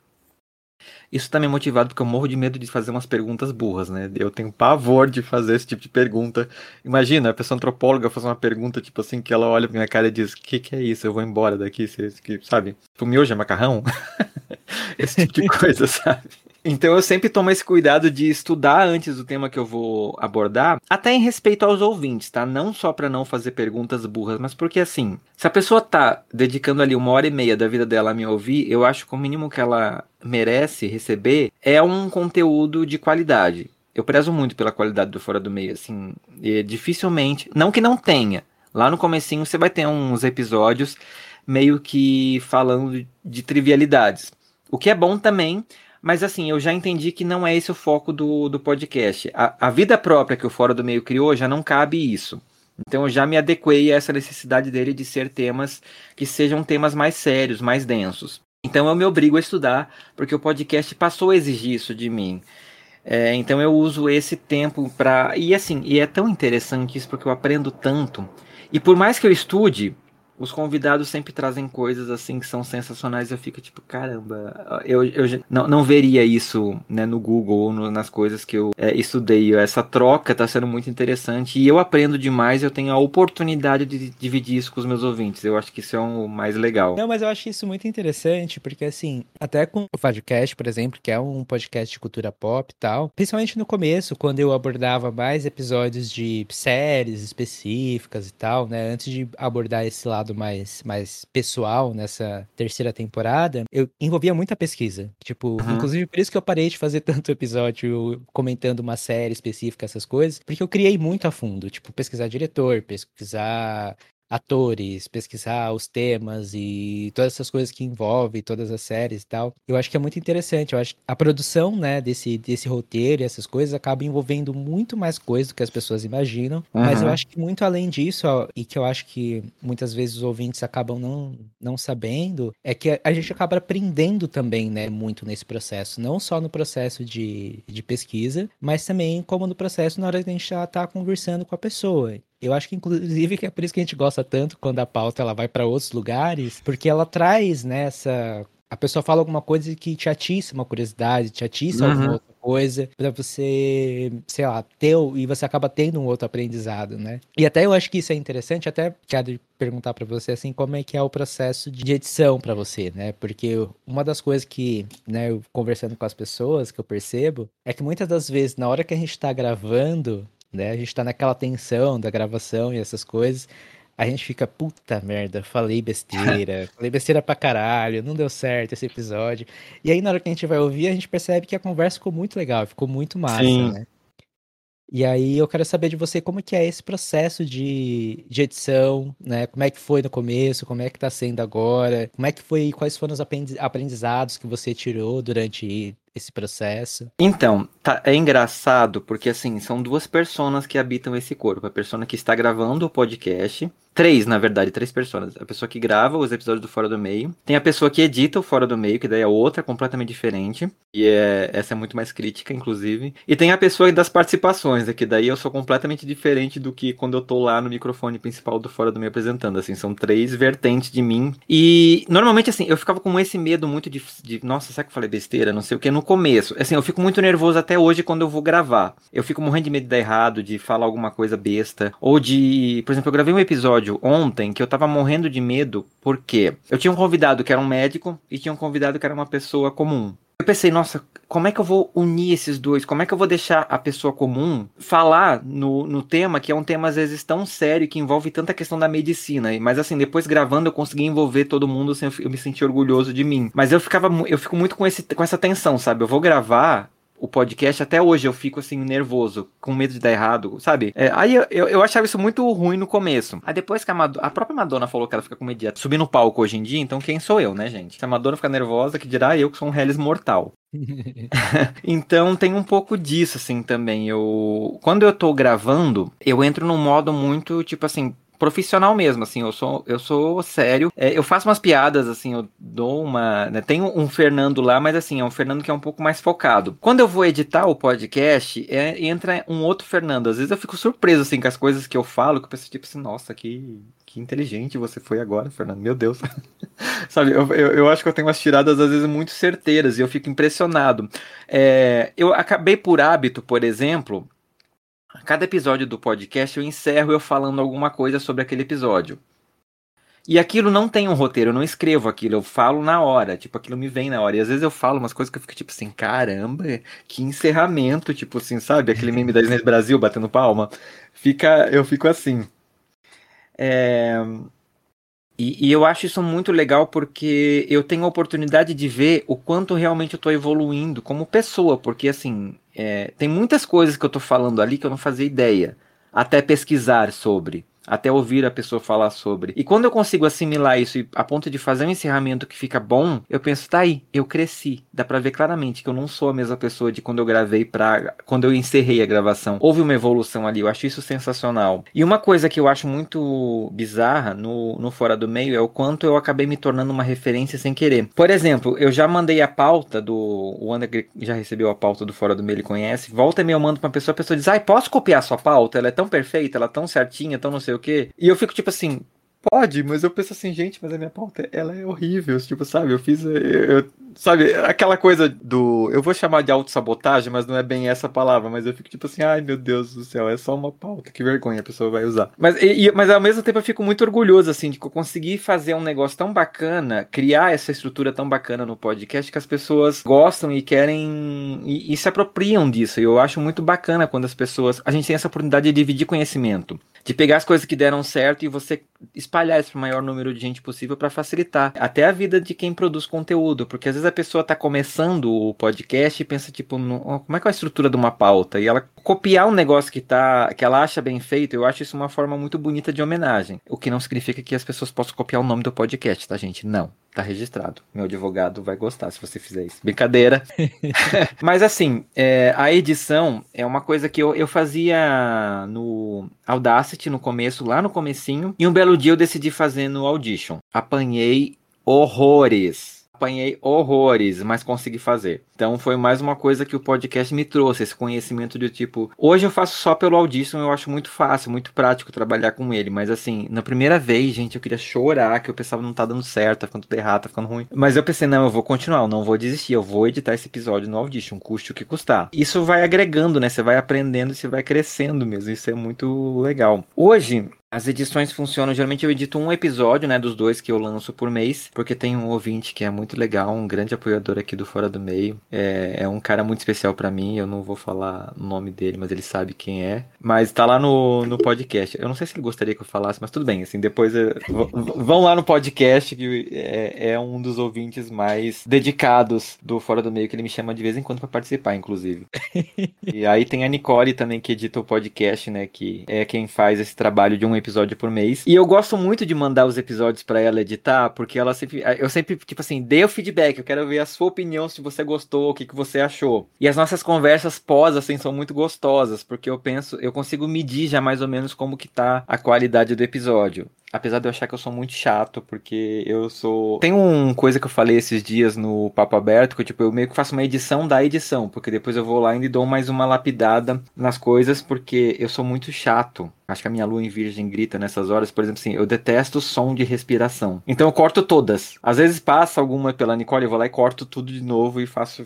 C: Isso também é motivado porque eu morro de medo de fazer umas perguntas burras, né? Eu tenho pavor de fazer esse tipo de pergunta. Imagina, a pessoa antropóloga fazer uma pergunta, tipo assim, que ela olha pra minha cara e diz: O que, que é isso? Eu vou embora daqui, sabe? O miojo é macarrão? esse tipo de coisa, sabe? Então eu sempre tomo esse cuidado de estudar antes do tema que eu vou abordar, até em respeito aos ouvintes, tá? Não só para não fazer perguntas burras, mas porque assim, se a pessoa tá dedicando ali uma hora e meia da vida dela a me ouvir, eu acho que o mínimo que ela merece receber é um conteúdo de qualidade. Eu prezo muito pela qualidade do Fora do Meio, assim, e dificilmente, não que não tenha. Lá no comecinho você vai ter uns episódios meio que falando de trivialidades. O que é bom também, mas assim, eu já entendi que não é esse o foco do, do podcast. A, a vida própria que o Fora do Meio criou já não cabe isso. Então eu já me adequei a essa necessidade dele de ser temas que sejam temas mais sérios, mais densos. Então eu me obrigo a estudar, porque o podcast passou a exigir isso de mim. É, então eu uso esse tempo para. E assim, e é tão interessante isso porque eu aprendo tanto. E por mais que eu estude, os convidados sempre trazem coisas assim que são sensacionais. Eu fico tipo, caramba, eu, eu não, não veria isso né, no Google ou nas coisas que eu é, estudei. Essa troca está sendo muito interessante e eu aprendo demais. Eu tenho a oportunidade de dividir isso com os meus ouvintes. Eu acho que isso é o mais legal.
B: Não, mas eu acho isso muito interessante porque, assim, até com o podcast, por exemplo, que é um podcast de cultura pop e tal, principalmente no começo, quando eu abordava mais episódios de séries específicas e tal, né, antes de abordar esse lado lado mais, mais pessoal nessa terceira temporada, eu envolvia muita pesquisa. Tipo, uhum. inclusive por isso que eu parei de fazer tanto episódio comentando uma série específica, essas coisas, porque eu criei muito a fundo. Tipo, pesquisar diretor, pesquisar atores, pesquisar os temas e todas essas coisas que envolvem todas as séries e tal. Eu acho que é muito interessante. Eu acho que a produção, né, desse, desse roteiro e essas coisas acaba envolvendo muito mais coisas do que as pessoas imaginam. Uhum. Mas eu acho que muito além disso, ó, e que eu acho que muitas vezes os ouvintes acabam não, não sabendo, é que a gente acaba aprendendo também, né, muito nesse processo. Não só no processo de, de pesquisa, mas também como no processo na hora que a gente já tá conversando com a pessoa. Eu acho que, inclusive, que é por isso que a gente gosta tanto quando a pauta ela vai para outros lugares, porque ela traz nessa. Né, a pessoa fala alguma coisa que te atiça uma curiosidade, te atiça uhum. alguma outra coisa, para você, sei lá, ter, e você acaba tendo um outro aprendizado, né? E até eu acho que isso é interessante, até quero perguntar para você, assim, como é que é o processo de edição para você, né? Porque uma das coisas que, né, eu conversando com as pessoas, que eu percebo, é que muitas das vezes, na hora que a gente tá gravando, né? A gente tá naquela tensão da gravação e essas coisas. A gente fica, puta merda, falei besteira, falei besteira pra caralho, não deu certo esse episódio. E aí, na hora que a gente vai ouvir, a gente percebe que a conversa ficou muito legal, ficou muito massa, Sim. né? E aí eu quero saber de você como que é esse processo de, de edição, né? Como é que foi no começo, como é que tá sendo agora, como é que foi, quais foram os aprendizados que você tirou durante esse processo?
C: Então, tá, é engraçado porque assim, são duas personas que habitam esse corpo. A pessoa que está gravando o podcast Três, na verdade, três pessoas. A pessoa que grava os episódios do Fora do Meio. Tem a pessoa que edita o Fora do Meio, que daí é outra, completamente diferente. E é, essa é muito mais crítica, inclusive. E tem a pessoa das participações, né, que daí eu sou completamente diferente do que quando eu tô lá no microfone principal do Fora do Meio apresentando. Assim, são três vertentes de mim. E normalmente, assim, eu ficava com esse medo muito de. de nossa, será que eu falei besteira? Não sei o que. No começo. Assim, eu fico muito nervoso até hoje quando eu vou gravar. Eu fico morrendo de medo de dar errado, de falar alguma coisa besta. Ou de. Por exemplo, eu gravei um episódio ontem que eu tava morrendo de medo, porque eu tinha um convidado que era um médico e tinha um convidado que era uma pessoa comum. Eu pensei, nossa, como é que eu vou unir esses dois? Como é que eu vou deixar a pessoa comum falar no, no tema, que é um tema às vezes tão sério, que envolve tanta questão da medicina? Mas assim, depois gravando eu consegui envolver todo mundo, assim, eu me senti orgulhoso de mim. Mas eu ficava, eu fico muito com, esse, com essa tensão, sabe? Eu vou gravar, o podcast, até hoje eu fico assim, nervoso, com medo de dar errado, sabe? É, aí eu, eu, achava isso muito ruim no começo. Aí depois que a, Madonna, a própria Madonna falou que ela fica com medo de subir no palco hoje em dia, então quem sou eu, né, gente? Se a Madonna fica nervosa, que dirá eu que sou um Hellis mortal. então tem um pouco disso, assim, também. Eu. Quando eu tô gravando, eu entro num modo muito, tipo assim, profissional mesmo, assim, eu sou, eu sou sério. É, eu faço umas piadas, assim, eu dou uma. Né, tem um Fernando lá, mas assim, é um Fernando que é um pouco mais focado. Quando eu vou editar o podcast, é, entra um outro Fernando. Às vezes eu fico surpreso, assim, com as coisas que eu falo, que eu penso, tipo assim, nossa, que, que inteligente você foi agora, Fernando. Meu Deus. Sabe, eu, eu, eu, acho que eu tenho umas tiradas, às vezes, muito certeiras e eu fico impressionado. É, eu acabei por hábito, por exemplo, Cada episódio do podcast eu encerro eu falando alguma coisa sobre aquele episódio. E aquilo não tem um roteiro, eu não escrevo aquilo, eu falo na hora, tipo, aquilo me vem na hora. E às vezes eu falo umas coisas que eu fico tipo assim, caramba, que encerramento, tipo assim, sabe? Aquele meme da Disney Brasil batendo palma. Fica, eu fico assim. É... E, e, eu acho isso muito legal porque eu tenho a oportunidade de ver o quanto realmente eu estou evoluindo como pessoa, porque assim, é, tem muitas coisas que eu tô falando ali que eu não fazia ideia, até pesquisar sobre até ouvir a pessoa falar sobre. E quando eu consigo assimilar isso a ponto de fazer um encerramento que fica bom, eu penso, tá aí, eu cresci. Dá pra ver claramente que eu não sou a mesma pessoa de quando eu gravei pra. quando eu encerrei a gravação. Houve uma evolução ali, eu acho isso sensacional. E uma coisa que eu acho muito bizarra no, no Fora do Meio é o quanto eu acabei me tornando uma referência sem querer. Por exemplo, eu já mandei a pauta do. O André já recebeu a pauta do Fora do Meio, ele conhece. Volta e meia eu mando pra uma pessoa, a pessoa diz, ai, posso copiar a sua pauta? Ela é tão perfeita, ela é tão certinha, tão não sei o quê. E eu fico tipo assim, pode, mas eu penso assim, gente, mas a minha pauta, ela é horrível, tipo, sabe? Eu fiz, eu, eu Sabe, aquela coisa do. Eu vou chamar de autossabotagem, mas não é bem essa palavra. Mas eu fico tipo assim, ai meu Deus do céu, é só uma pauta, que vergonha a pessoa vai usar. Mas, e, mas ao mesmo tempo eu fico muito orgulhoso, assim, de conseguir fazer um negócio tão bacana, criar essa estrutura tão bacana no podcast que as pessoas gostam e querem. e, e se apropriam disso. E eu acho muito bacana quando as pessoas. A gente tem essa oportunidade de dividir conhecimento. De pegar as coisas que deram certo e você espalhar isso para o maior número de gente possível para facilitar até a vida de quem produz conteúdo. Porque às vezes a pessoa está começando o podcast e pensa, tipo, no, como é que é a estrutura de uma pauta? E ela copiar um negócio que tá, que ela acha bem feito, eu acho isso uma forma muito bonita de homenagem. O que não significa que as pessoas possam copiar o nome do podcast, tá, gente? Não. Tá registrado. Meu advogado vai gostar se você fizer isso. Brincadeira. Mas assim, é, a edição é uma coisa que eu, eu fazia no Audacity no começo, lá no comecinho. E um belo dia eu decidi fazer no Audition. Apanhei horrores apanhei horrores, mas consegui fazer. Então foi mais uma coisa que o podcast me trouxe, esse conhecimento de tipo. Hoje eu faço só pelo Audition, eu acho muito fácil, muito prático trabalhar com ele. Mas assim, na primeira vez, gente, eu queria chorar, que eu pensava não tá dando certo, tá ficando tudo errado, tá ficando ruim. Mas eu pensei, não, eu vou continuar, eu não vou desistir, eu vou editar esse episódio no Audition, custe o que custar. Isso vai agregando, né? Você vai aprendendo você vai crescendo mesmo. Isso é muito legal. Hoje, as edições funcionam, geralmente eu edito um episódio, né, dos dois que eu lanço por mês, porque tem um ouvinte que é muito legal, um grande apoiador aqui do Fora do Meio. É, é um cara muito especial para mim, eu não vou falar o nome dele, mas ele sabe quem é. Mas tá lá no, no podcast. Eu não sei se ele gostaria que eu falasse, mas tudo bem, assim, depois eu, vão lá no podcast, que é, é, um dos ouvintes mais dedicados do Fora do Meio, que ele me chama de vez em quando para participar, inclusive. e aí tem a Nicole também, que edita o podcast, né, que é quem faz esse trabalho de um episódio por mês. E eu gosto muito de mandar os episódios para ela editar, porque ela sempre. Eu sempre, tipo assim, dê o feedback. Eu quero ver a sua opinião, se você gostou, o que, que você achou. E as nossas conversas pós, assim, são muito gostosas, porque eu penso, eu consigo medir já mais ou menos como que tá a qualidade do episódio. Apesar de eu achar que eu sou muito chato, porque eu sou. Tem uma coisa que eu falei esses dias no Papo Aberto, que tipo, eu meio que faço uma edição da edição, porque depois eu vou lá e dou mais uma lapidada nas coisas, porque eu sou muito chato. Acho que a minha lua em virgem grita nessas horas, por exemplo, assim, eu detesto o som de respiração. Então eu corto todas. Às vezes passa alguma pela Nicole, eu vou lá e corto tudo de novo e faço.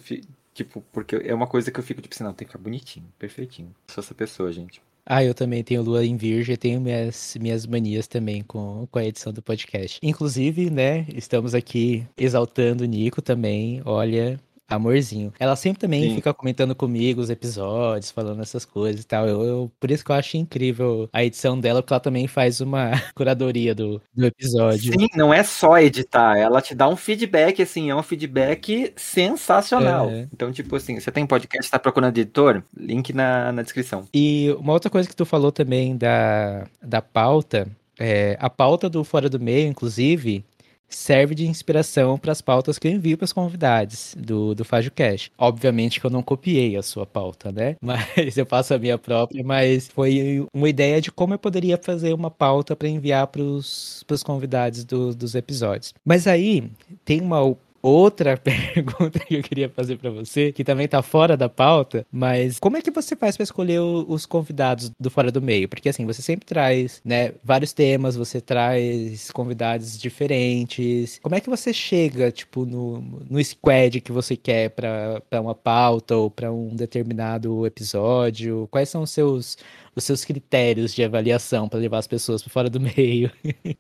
C: Tipo, porque é uma coisa que eu fico tipo assim, não, tem que ficar bonitinho, perfeitinho. sou essa pessoa, gente.
B: Ah, eu também tenho lua em virgem, tenho minhas, minhas manias também com, com a edição do podcast. Inclusive, né, estamos aqui exaltando o Nico também. Olha, Amorzinho. Ela sempre também
C: Sim.
B: fica comentando comigo os episódios, falando essas coisas e tal. Eu, eu- por isso que eu acho incrível a edição dela, porque ela também faz uma curadoria do, do episódio.
C: Sim, não é só editar, ela te dá um feedback, assim, é um feedback sensacional.
B: É.
C: Então, tipo assim, você tem podcast, tá procurando editor? Link na, na descrição.
B: E uma outra coisa que tu falou também da, da pauta, é, a pauta do Fora do Meio, inclusive, serve de inspiração para as pautas que eu envio para os convidados do, do FajoCast. Obviamente que eu não copiei a sua pauta, né? Mas eu faço a minha própria, mas foi uma ideia de como eu poderia fazer uma pauta para enviar para os convidados do- dos episódios. Mas aí tem uma outra pergunta que eu queria fazer para você, que também tá fora da pauta, mas como é que você faz para escolher os convidados do Fora do Meio? Porque assim, você sempre traz, né, vários temas, você traz convidados diferentes. Como é que você chega, tipo, no, no squad que você quer para uma pauta ou para um determinado episódio? Quais são os seus os seus critérios de avaliação para levar as pessoas para fora do meio?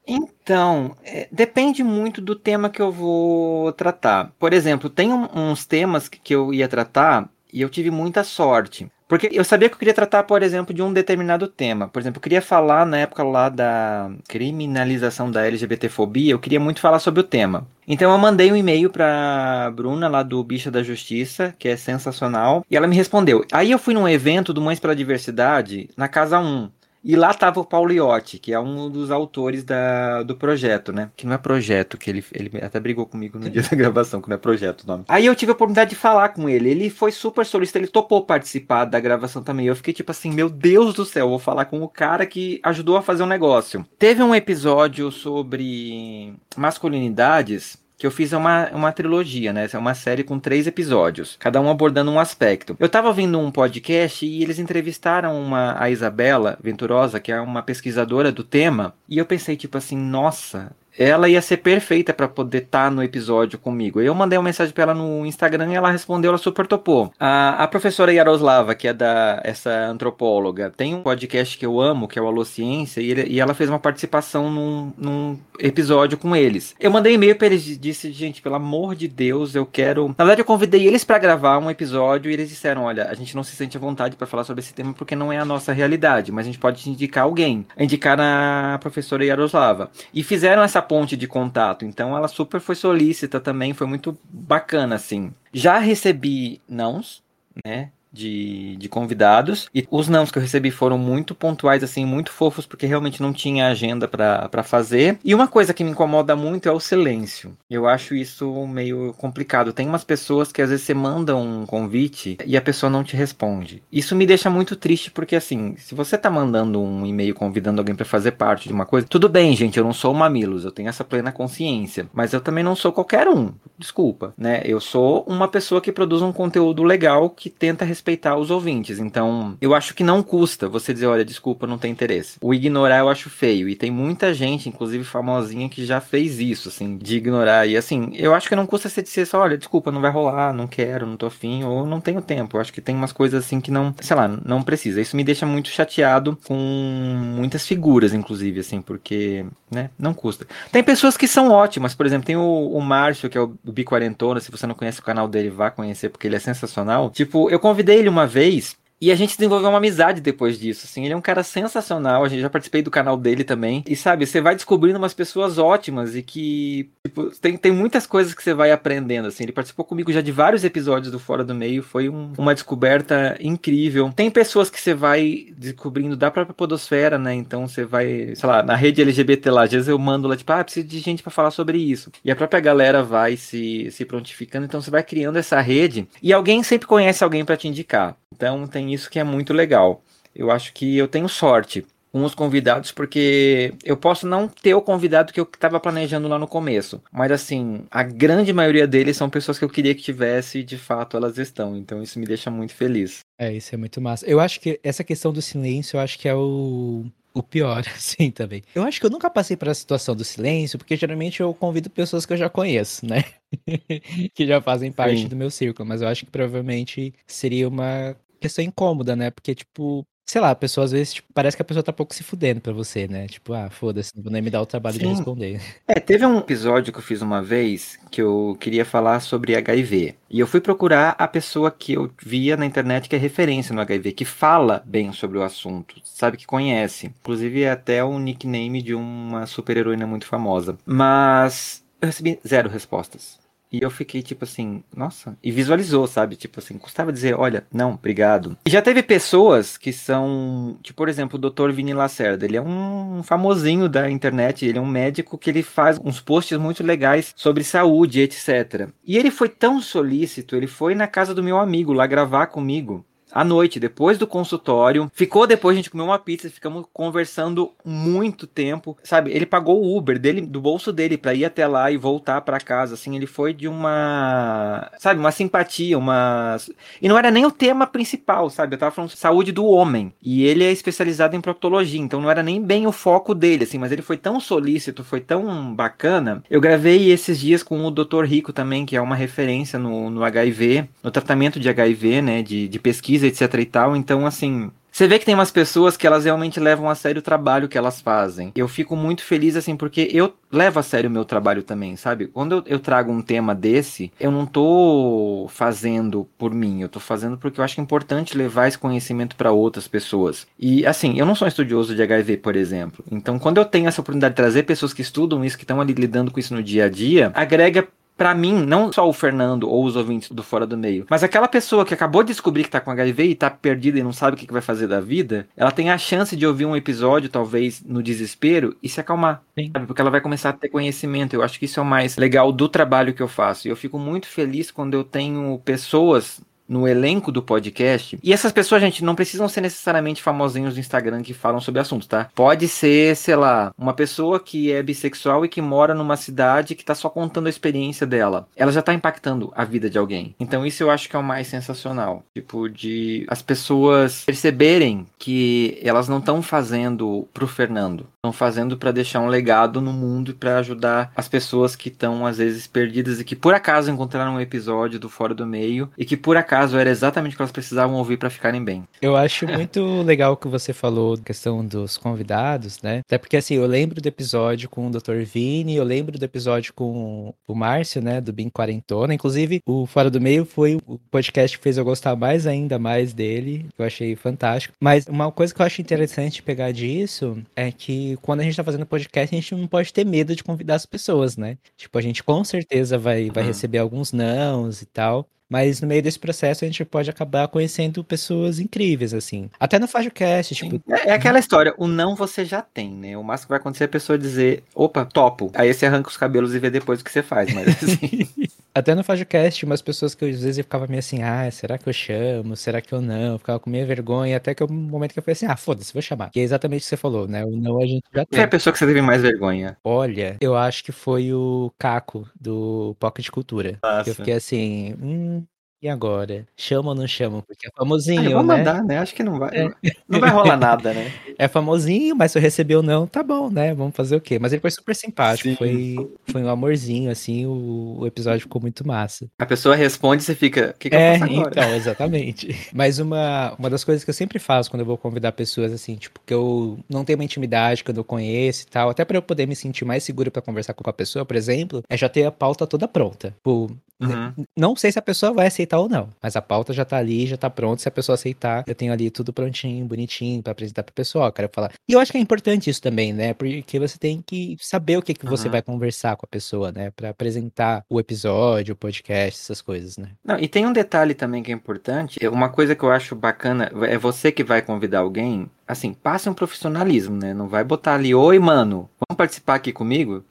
C: Então, é, depende muito do tema que eu vou tratar. Por exemplo, tem um- uns temas que, que eu ia tratar e eu tive muita sorte. Porque eu sabia que eu queria tratar, por exemplo, de um determinado tema. Por exemplo, eu queria falar na época lá da criminalização da LGBTfobia, eu queria muito falar sobre o tema. Então eu mandei um e-mail pra Bruna lá do Bicha da Justiça, que é sensacional, e ela me respondeu. Aí eu fui num evento do Mães pela Diversidade, na Casa 1. E lá tava o Paulo Iotti, que é um dos autores da, do projeto, né? Que não é projeto, que ele, ele até brigou comigo no dia da gravação, que não é projeto o nome. Aí eu tive a oportunidade de falar com ele. Ele foi super solista, ele topou participar da gravação também. Eu fiquei tipo assim, meu Deus do céu, vou falar com o cara que ajudou a fazer um negócio. Teve um episódio sobre masculinidades que eu fiz uma, uma trilogia, né? É uma série com três episódios, cada um abordando um aspecto. Eu tava ouvindo um podcast e eles entrevistaram uma, a Isabela Venturosa, que é uma pesquisadora do tema, e eu pensei, tipo assim, nossa. Ela ia ser perfeita pra poder estar no episódio comigo. Eu mandei uma mensagem pra ela no Instagram e ela respondeu, ela super topou. A, a professora Yaroslava, que é da essa antropóloga, tem um podcast que eu amo, que é o Alô Ciência, e, ele- e ela fez uma participação num, num episódio com eles. Eu mandei e-mail pra eles e disse, gente, pelo amor de Deus, eu quero. Na verdade, eu convidei eles pra gravar um episódio e eles disseram: olha, a gente não se sente à vontade pra falar sobre esse tema porque não é a nossa realidade, mas a gente pode indicar alguém. Indicar a professora Yaroslava. E fizeram essa ponte de contato, então ela super foi solícita também, foi muito bacana, assim. Já recebi nãos, né? De, de convidados e os nãos que eu recebi foram muito pontuais, assim, muito fofos, porque realmente não tinha agenda pra fazer. E uma coisa que me incomoda muito é o silêncio. Eu acho isso meio complicado. Tem umas pessoas que às vezes você manda um convite e a pessoa não te responde. Isso me deixa muito triste, porque assim, se você tá mandando um e-mail convidando alguém pra fazer parte de uma coisa, tudo bem, gente, eu não sou o Mamilos, eu tenho essa plena consciência, mas eu também não sou qualquer um. Desculpa, né? Eu sou uma pessoa que produz um conteúdo legal que tenta respeitar os ouvintes. Então, eu acho que não custa você dizer, olha, desculpa, não tem interesse. O ignorar eu acho feio e tem muita gente, inclusive famosinha, que já fez isso, assim, de ignorar. E assim, eu acho que não custa você dizer só, olha, desculpa, não vai rolar, não quero, não tô afim, ou não tenho tempo. Eu acho que tem umas coisas assim que não, sei lá, não precisa. Isso me deixa muito chateado com muitas figuras, inclusive, assim, porque, né, não custa. Tem pessoas que são ótimas, por exemplo, tem o, o Márcio, que é o Biquarentona, se você não conhece o canal dele, vá conhecer, porque ele é sensacional. Tipo, eu convidei ele uma vez. E a gente desenvolveu uma amizade depois disso, assim, ele é um cara sensacional, a gente já participei do canal dele também, e sabe, você vai descobrindo umas pessoas ótimas e que, tipo, tem, tem muitas coisas que você vai aprendendo, assim, ele participou comigo já de vários episódios do Fora do Meio, foi um- uma descoberta incrível. Tem pessoas que você vai descobrindo da própria podosfera, né, então você vai, sei lá, na rede LGBT lá, às vezes eu mando lá, tipo, ah, preciso de gente pra falar sobre isso, e a própria galera vai se, se prontificando, então você vai criando essa rede, e alguém sempre conhece alguém pra te indicar, então tem isso que é muito legal. Eu acho que eu tenho sorte com os convidados, porque eu posso não ter o convidado que eu estava planejando lá no começo, mas assim, a grande maioria deles são pessoas que eu queria que tivesse e de fato elas estão, então isso me deixa muito feliz.
B: É, isso é muito massa. Eu acho que essa questão do silêncio, eu acho que é o, o pior, assim, também. Eu acho que eu nunca passei por a situação do silêncio, porque geralmente eu convido pessoas que eu já conheço, né? que já fazem parte
C: Sim.
B: do meu círculo, mas eu acho que provavelmente seria uma questão incômoda, né? Porque, tipo, sei lá, a pessoa às vezes, tipo, parece que a pessoa tá pouco se fudendo pra você, né? Tipo, ah, foda-se, não vou nem me dar o trabalho de
C: Sim.
B: responder.
C: É, teve um episódio que eu fiz uma vez que eu queria falar sobre HIV. E eu fui procurar a pessoa que eu via na internet que é referência no HIV, que fala bem sobre o assunto, sabe que conhece. Inclusive é até o nickname de uma super-heroína muito famosa. Mas eu recebi zero respostas. E eu fiquei tipo assim, nossa, e visualizou, sabe? Tipo assim, custava dizer, olha, não, obrigado. E já teve pessoas que são, tipo, por exemplo, o Dr. Vini Lacerda, ele é um famosinho da internet, ele é um médico que ele faz uns posts muito legais sobre saúde, etc. E ele foi tão solícito, ele foi na casa do meu amigo lá gravar comigo à noite, depois do consultório. Ficou depois, a gente comeu uma pizza, ficamos conversando muito tempo. Sabe, ele pagou o Uber dele, do bolso dele, pra ir até lá e voltar pra casa. Assim, ele foi de uma. Sabe, uma simpatia, uma. E não era nem o tema principal, sabe? Eu tava falando saúde do homem. E ele é especializado em proctologia, então não era nem bem o foco dele, assim, mas ele foi tão solícito, foi tão bacana. Eu gravei esses dias com o Dr. Rico também, que é uma referência no, no HIV, no tratamento de HIV, né? De, de pesquisa, etc e tal. Então, assim, você vê que tem umas pessoas que elas realmente levam a sério o trabalho que elas fazem. Eu fico muito feliz, assim, porque eu levo a sério o meu trabalho também, sabe? Quando eu, eu, trago um tema desse, eu não tô fazendo por mim, eu tô fazendo porque eu acho importante levar esse conhecimento para outras pessoas. E, assim, eu não sou um estudioso de HIV, por exemplo. Então, quando eu tenho essa oportunidade de trazer pessoas que estudam isso, que estão ali lidando com isso no dia a dia, agrega para mim, não só o Fernando ou os ouvintes do Fora do Meio, mas aquela pessoa que acabou de descobrir que tá com HIV e tá perdida e não sabe o que, vai fazer da vida, ela tem a chance de ouvir um episódio, talvez, no desespero e se acalmar. Sabe? Porque ela vai começar a ter conhecimento. Eu acho que isso é o mais legal do trabalho que eu faço. E eu fico muito feliz quando eu tenho pessoas no elenco do podcast. E essas pessoas, gente, não precisam ser necessariamente famosinhos do Instagram que falam sobre assuntos, tá? Pode ser, sei lá, uma pessoa que é bissexual e que mora numa cidade que tá só contando a experiência dela. Ela já tá impactando a vida de alguém. Então isso eu acho que é o mais sensacional. Tipo, de as pessoas perceberem que elas não estão fazendo pro Fernando. Estão fazendo para deixar um legado no mundo e para ajudar as pessoas que estão às vezes perdidas e que por acaso encontraram um episódio do Fora do Meio e que por acaso caso era exatamente o que elas precisavam ouvir para ficarem bem.
B: Eu acho muito legal o que você falou, questão dos convidados, né? Até porque assim, eu lembro do episódio com o Dr. Vini, eu lembro do episódio com o Márcio, né, do Bim Quarentona. Inclusive, o Fora do Meio foi o podcast que fez eu gostar mais ainda mais dele, que eu achei fantástico. Mas uma coisa que eu acho interessante pegar disso é que quando a gente tá fazendo podcast, a gente não pode ter medo de convidar as pessoas, né? Tipo, a gente com certeza vai, vai uhum. receber alguns nãos e tal. Mas no meio desse processo a gente pode acabar conhecendo pessoas incríveis, assim. Até no FajoCast, tipo.
C: É, é, aquela história, o não você já tem, né? O máximo que vai acontecer é a pessoa dizer, opa, topo. Aí você arranca os cabelos e vê depois o que você faz, mas assim.
B: Até no FajoCast, umas pessoas que às vezes eu ficava meio assim, ah, será que eu chamo? Será que eu não? Eu ficava com meia vergonha, até que o um momento que eu falei assim, ah, foda-se, vou chamar. Que é exatamente o que você falou, né? O não a gente já tem.
C: Quem é a pessoa que você teve mais vergonha?
B: Olha, eu acho que foi o Caco, do Pocket Cultura. Nossa. Eu fiquei assim, hum, e agora? Chama ou não chama? Porque é famosinho, ah, eu vou
C: né? mandar, né? Acho que não vai. É. Não vai rolar nada, né?
B: É famosinho, mas se eu receber ou não, tá bom, né? Vamos fazer o quê? Mas ele foi super simpático. Foi, foi um amorzinho, assim. O, o, episódio ficou muito massa.
C: A pessoa responde e você fica. O que, que
B: é,
C: eu faço agora?
B: Então, exatamente. mas uma, uma das coisas que eu sempre faço quando eu vou convidar pessoas, assim, tipo, que eu não tenho uma intimidade, quando eu conheço e tal, até para eu poder me sentir mais seguro para conversar com a pessoa, por exemplo, é já ter a pauta toda pronta. Tipo, Uhum. Não sei se a pessoa vai aceitar ou não, mas a pauta já tá ali, já tá pronta. Se a pessoa aceitar, eu tenho ali tudo prontinho, bonitinho para apresentar pro pessoal, quero falar. E eu acho que é importante isso também, né? Porque você tem que saber o que, que você uhum. vai conversar com a pessoa, né? Para apresentar o episódio, o podcast, essas coisas, né?
C: Não, e tem um detalhe também que é importante. É uma coisa que eu acho bacana é você que vai convidar alguém, assim, passe um profissionalismo, né? Não vai botar ali, oi, mano, vamos participar aqui comigo?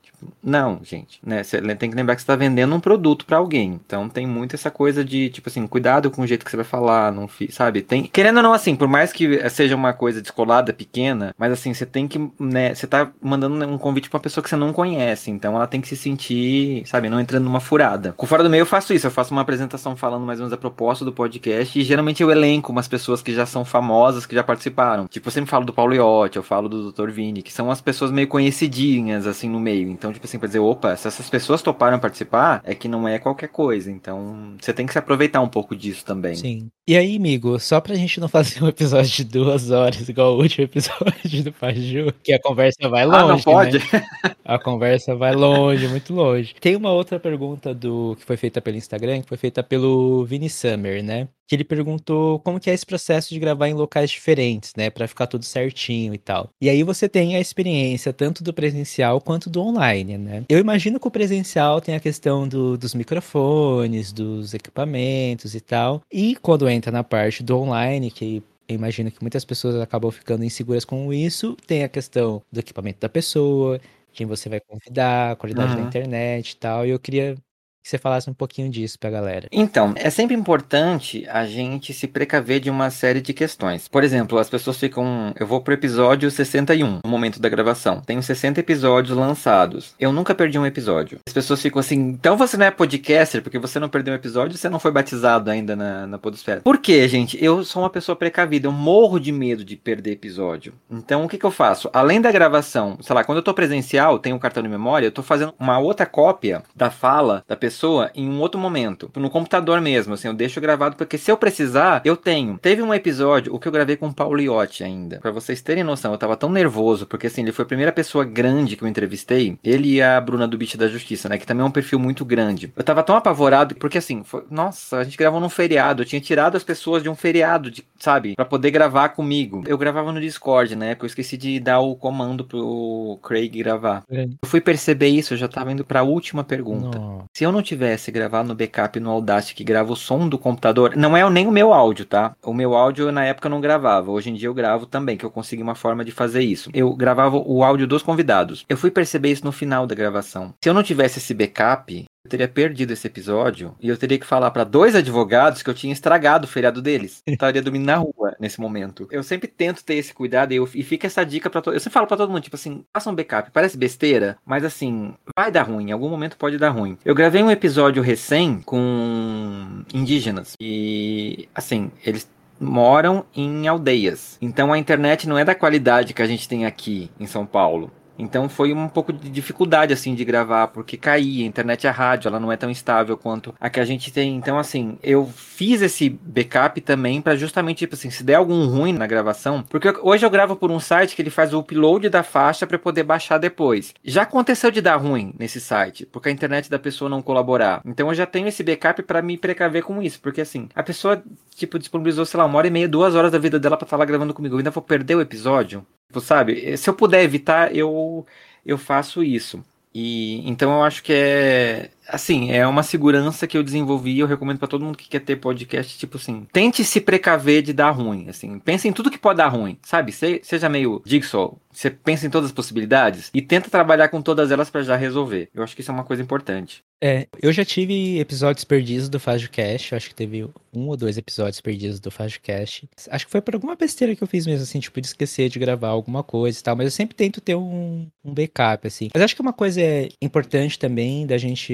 C: Não, gente, né? Você tem que lembrar que você está vendendo um produto para alguém. Então tem muito essa coisa de, tipo assim, cuidado com o jeito que você vai falar, não sabe? Tem, querendo ou não, assim, por mais que seja uma coisa descolada, pequena, mas assim, você tem que, né, você tá mandando um convite para uma pessoa que você não conhece, então ela tem que se sentir, sabe, não entrando numa furada. Com Fora do Meio eu faço isso, eu faço uma apresentação falando mais ou menos a proposta do podcast e geralmente eu elenco umas pessoas que já são famosas, que já participaram. Tipo, eu sempre falo do Paulo Iotti, eu falo do Dr. Vini, que são as pessoas meio conhecidinhas, assim, no meio. Então, então, tipo assim, pra dizer, opa, se essas pessoas toparam participar, é que não é qualquer coisa. Então, você tem que se aproveitar um pouco disso também.
B: Sim. E aí, amigo, só pra gente não fazer um episódio de duas horas, igual o último episódio do Paju, que a conversa vai longe.
C: Ah, não pode?
B: Né? A conversa vai longe, muito longe. Tem uma outra pergunta do que foi feita pelo Instagram, que foi feita pelo Vini Summer, né? Que ele perguntou como que é esse processo de gravar em locais diferentes, né? Pra ficar tudo certinho e tal. E aí você tem a experiência tanto do presencial quanto do online, né? Eu imagino que o presencial tem a questão do, dos microfones, dos equipamentos e tal. E quando entra na parte do online, que eu imagino que muitas pessoas acabam ficando inseguras com isso, tem a questão do equipamento da pessoa, quem você vai convidar, a qualidade da
C: Uhum.
B: internet e tal. E eu queria que você falasse um pouquinho disso pra galera.
C: Então, é sempre importante a gente se precaver de uma série de questões. Por exemplo, as pessoas ficam. Eu vou pro episódio 61, no momento da gravação. Tenho 60 episódios lançados. Eu nunca perdi um episódio. As pessoas ficam assim, então você não é podcaster porque você não perdeu um episódio você não foi batizado ainda na, na Podosfera. Por quê, gente? Eu sou uma pessoa precavida, eu morro de medo de perder episódio. Então, o que, que eu faço? Além da gravação, sei lá, quando eu tô presencial, tenho um cartão de memória, eu tô fazendo uma outra cópia da fala da pessoa em um outro momento, no computador mesmo, assim, eu deixo gravado porque se eu precisar, eu tenho. Teve um episódio, o que eu gravei com o Paulo Iotti ainda, Pra vocês terem noção, eu tava tão nervoso, porque assim, ele foi a primeira pessoa grande que eu entrevistei, ele e a Bruna do Beat da Justiça, né, que também é um perfil muito grande. Eu tava tão apavorado, porque assim, foi- nossa, a gente gravou num feriado, eu tinha tirado as pessoas de um feriado, de, sabe, Pra poder gravar comigo. Eu gravava no Discord, né, porque eu esqueci de dar o comando pro Craig gravar. Eu fui perceber isso, eu já tava indo pra última pergunta.
B: Nossa.
C: Se eu não tivesse gravado no backup no Audacity que grava o som do computador, não é nem o meu áudio, tá? O meu áudio na época eu não gravava. Hoje em dia eu gravo também, que eu consegui uma forma de fazer isso. Eu gravava o áudio dos convidados. Eu fui perceber isso no final da gravação. Se eu não tivesse esse backup, eu teria perdido esse episódio e eu teria que falar pra dois advogados que eu tinha estragado o feriado deles. Eu estaria dormindo na rua nesse momento. Eu sempre tento ter esse cuidado e, eu- e fica essa dica pra todo. Eu sempre falo pra todo mundo, tipo assim, faça um backup. Parece besteira, mas assim, vai dar ruim. Em algum momento pode dar ruim. Eu gravei um episódio recém com indígenas e assim, eles moram em aldeias. Então a internet não é da qualidade que a gente tem aqui em São Paulo. Então foi um pouco de dificuldade assim de gravar, porque caía, a internet é rádio, ela não é tão estável quanto a que a gente tem. Então assim, eu fiz esse backup também para justamente tipo assim, se der algum ruim na gravação, porque hoje eu gravo por um site que ele faz o upload da faixa para poder baixar depois. Já aconteceu de dar ruim nesse site, porque a internet da pessoa não colaborar. Então eu já tenho esse backup para me precaver com isso, porque assim, a pessoa tipo disponibilizou, sei lá, uma hora e meia, duas horas da vida dela para estar lá gravando comigo. Eu ainda vou perder o episódio? Tipo, sabe? Se eu puder evitar, eu eu faço isso. E então eu acho que é assim, é uma segurança que eu desenvolvi, eu recomendo pra todo mundo que quer ter podcast, tipo assim, tente se precaver de dar ruim, assim, pense em tudo que pode dar ruim, sabe? Se- seja meio Jigsaw, você pensa em todas as possibilidades e tenta trabalhar com todas elas pra já resolver. Eu acho que isso é uma coisa importante.
B: É, eu já tive episódios perdidos do FajoCast, eu acho que teve um ou dois episódios perdidos do FajoCast. Acho que foi por alguma besteira que eu fiz mesmo, assim, tipo, de esquecer de gravar alguma coisa e tal, mas eu sempre tento ter um, um backup, assim. Mas acho que uma coisa importante também da gente,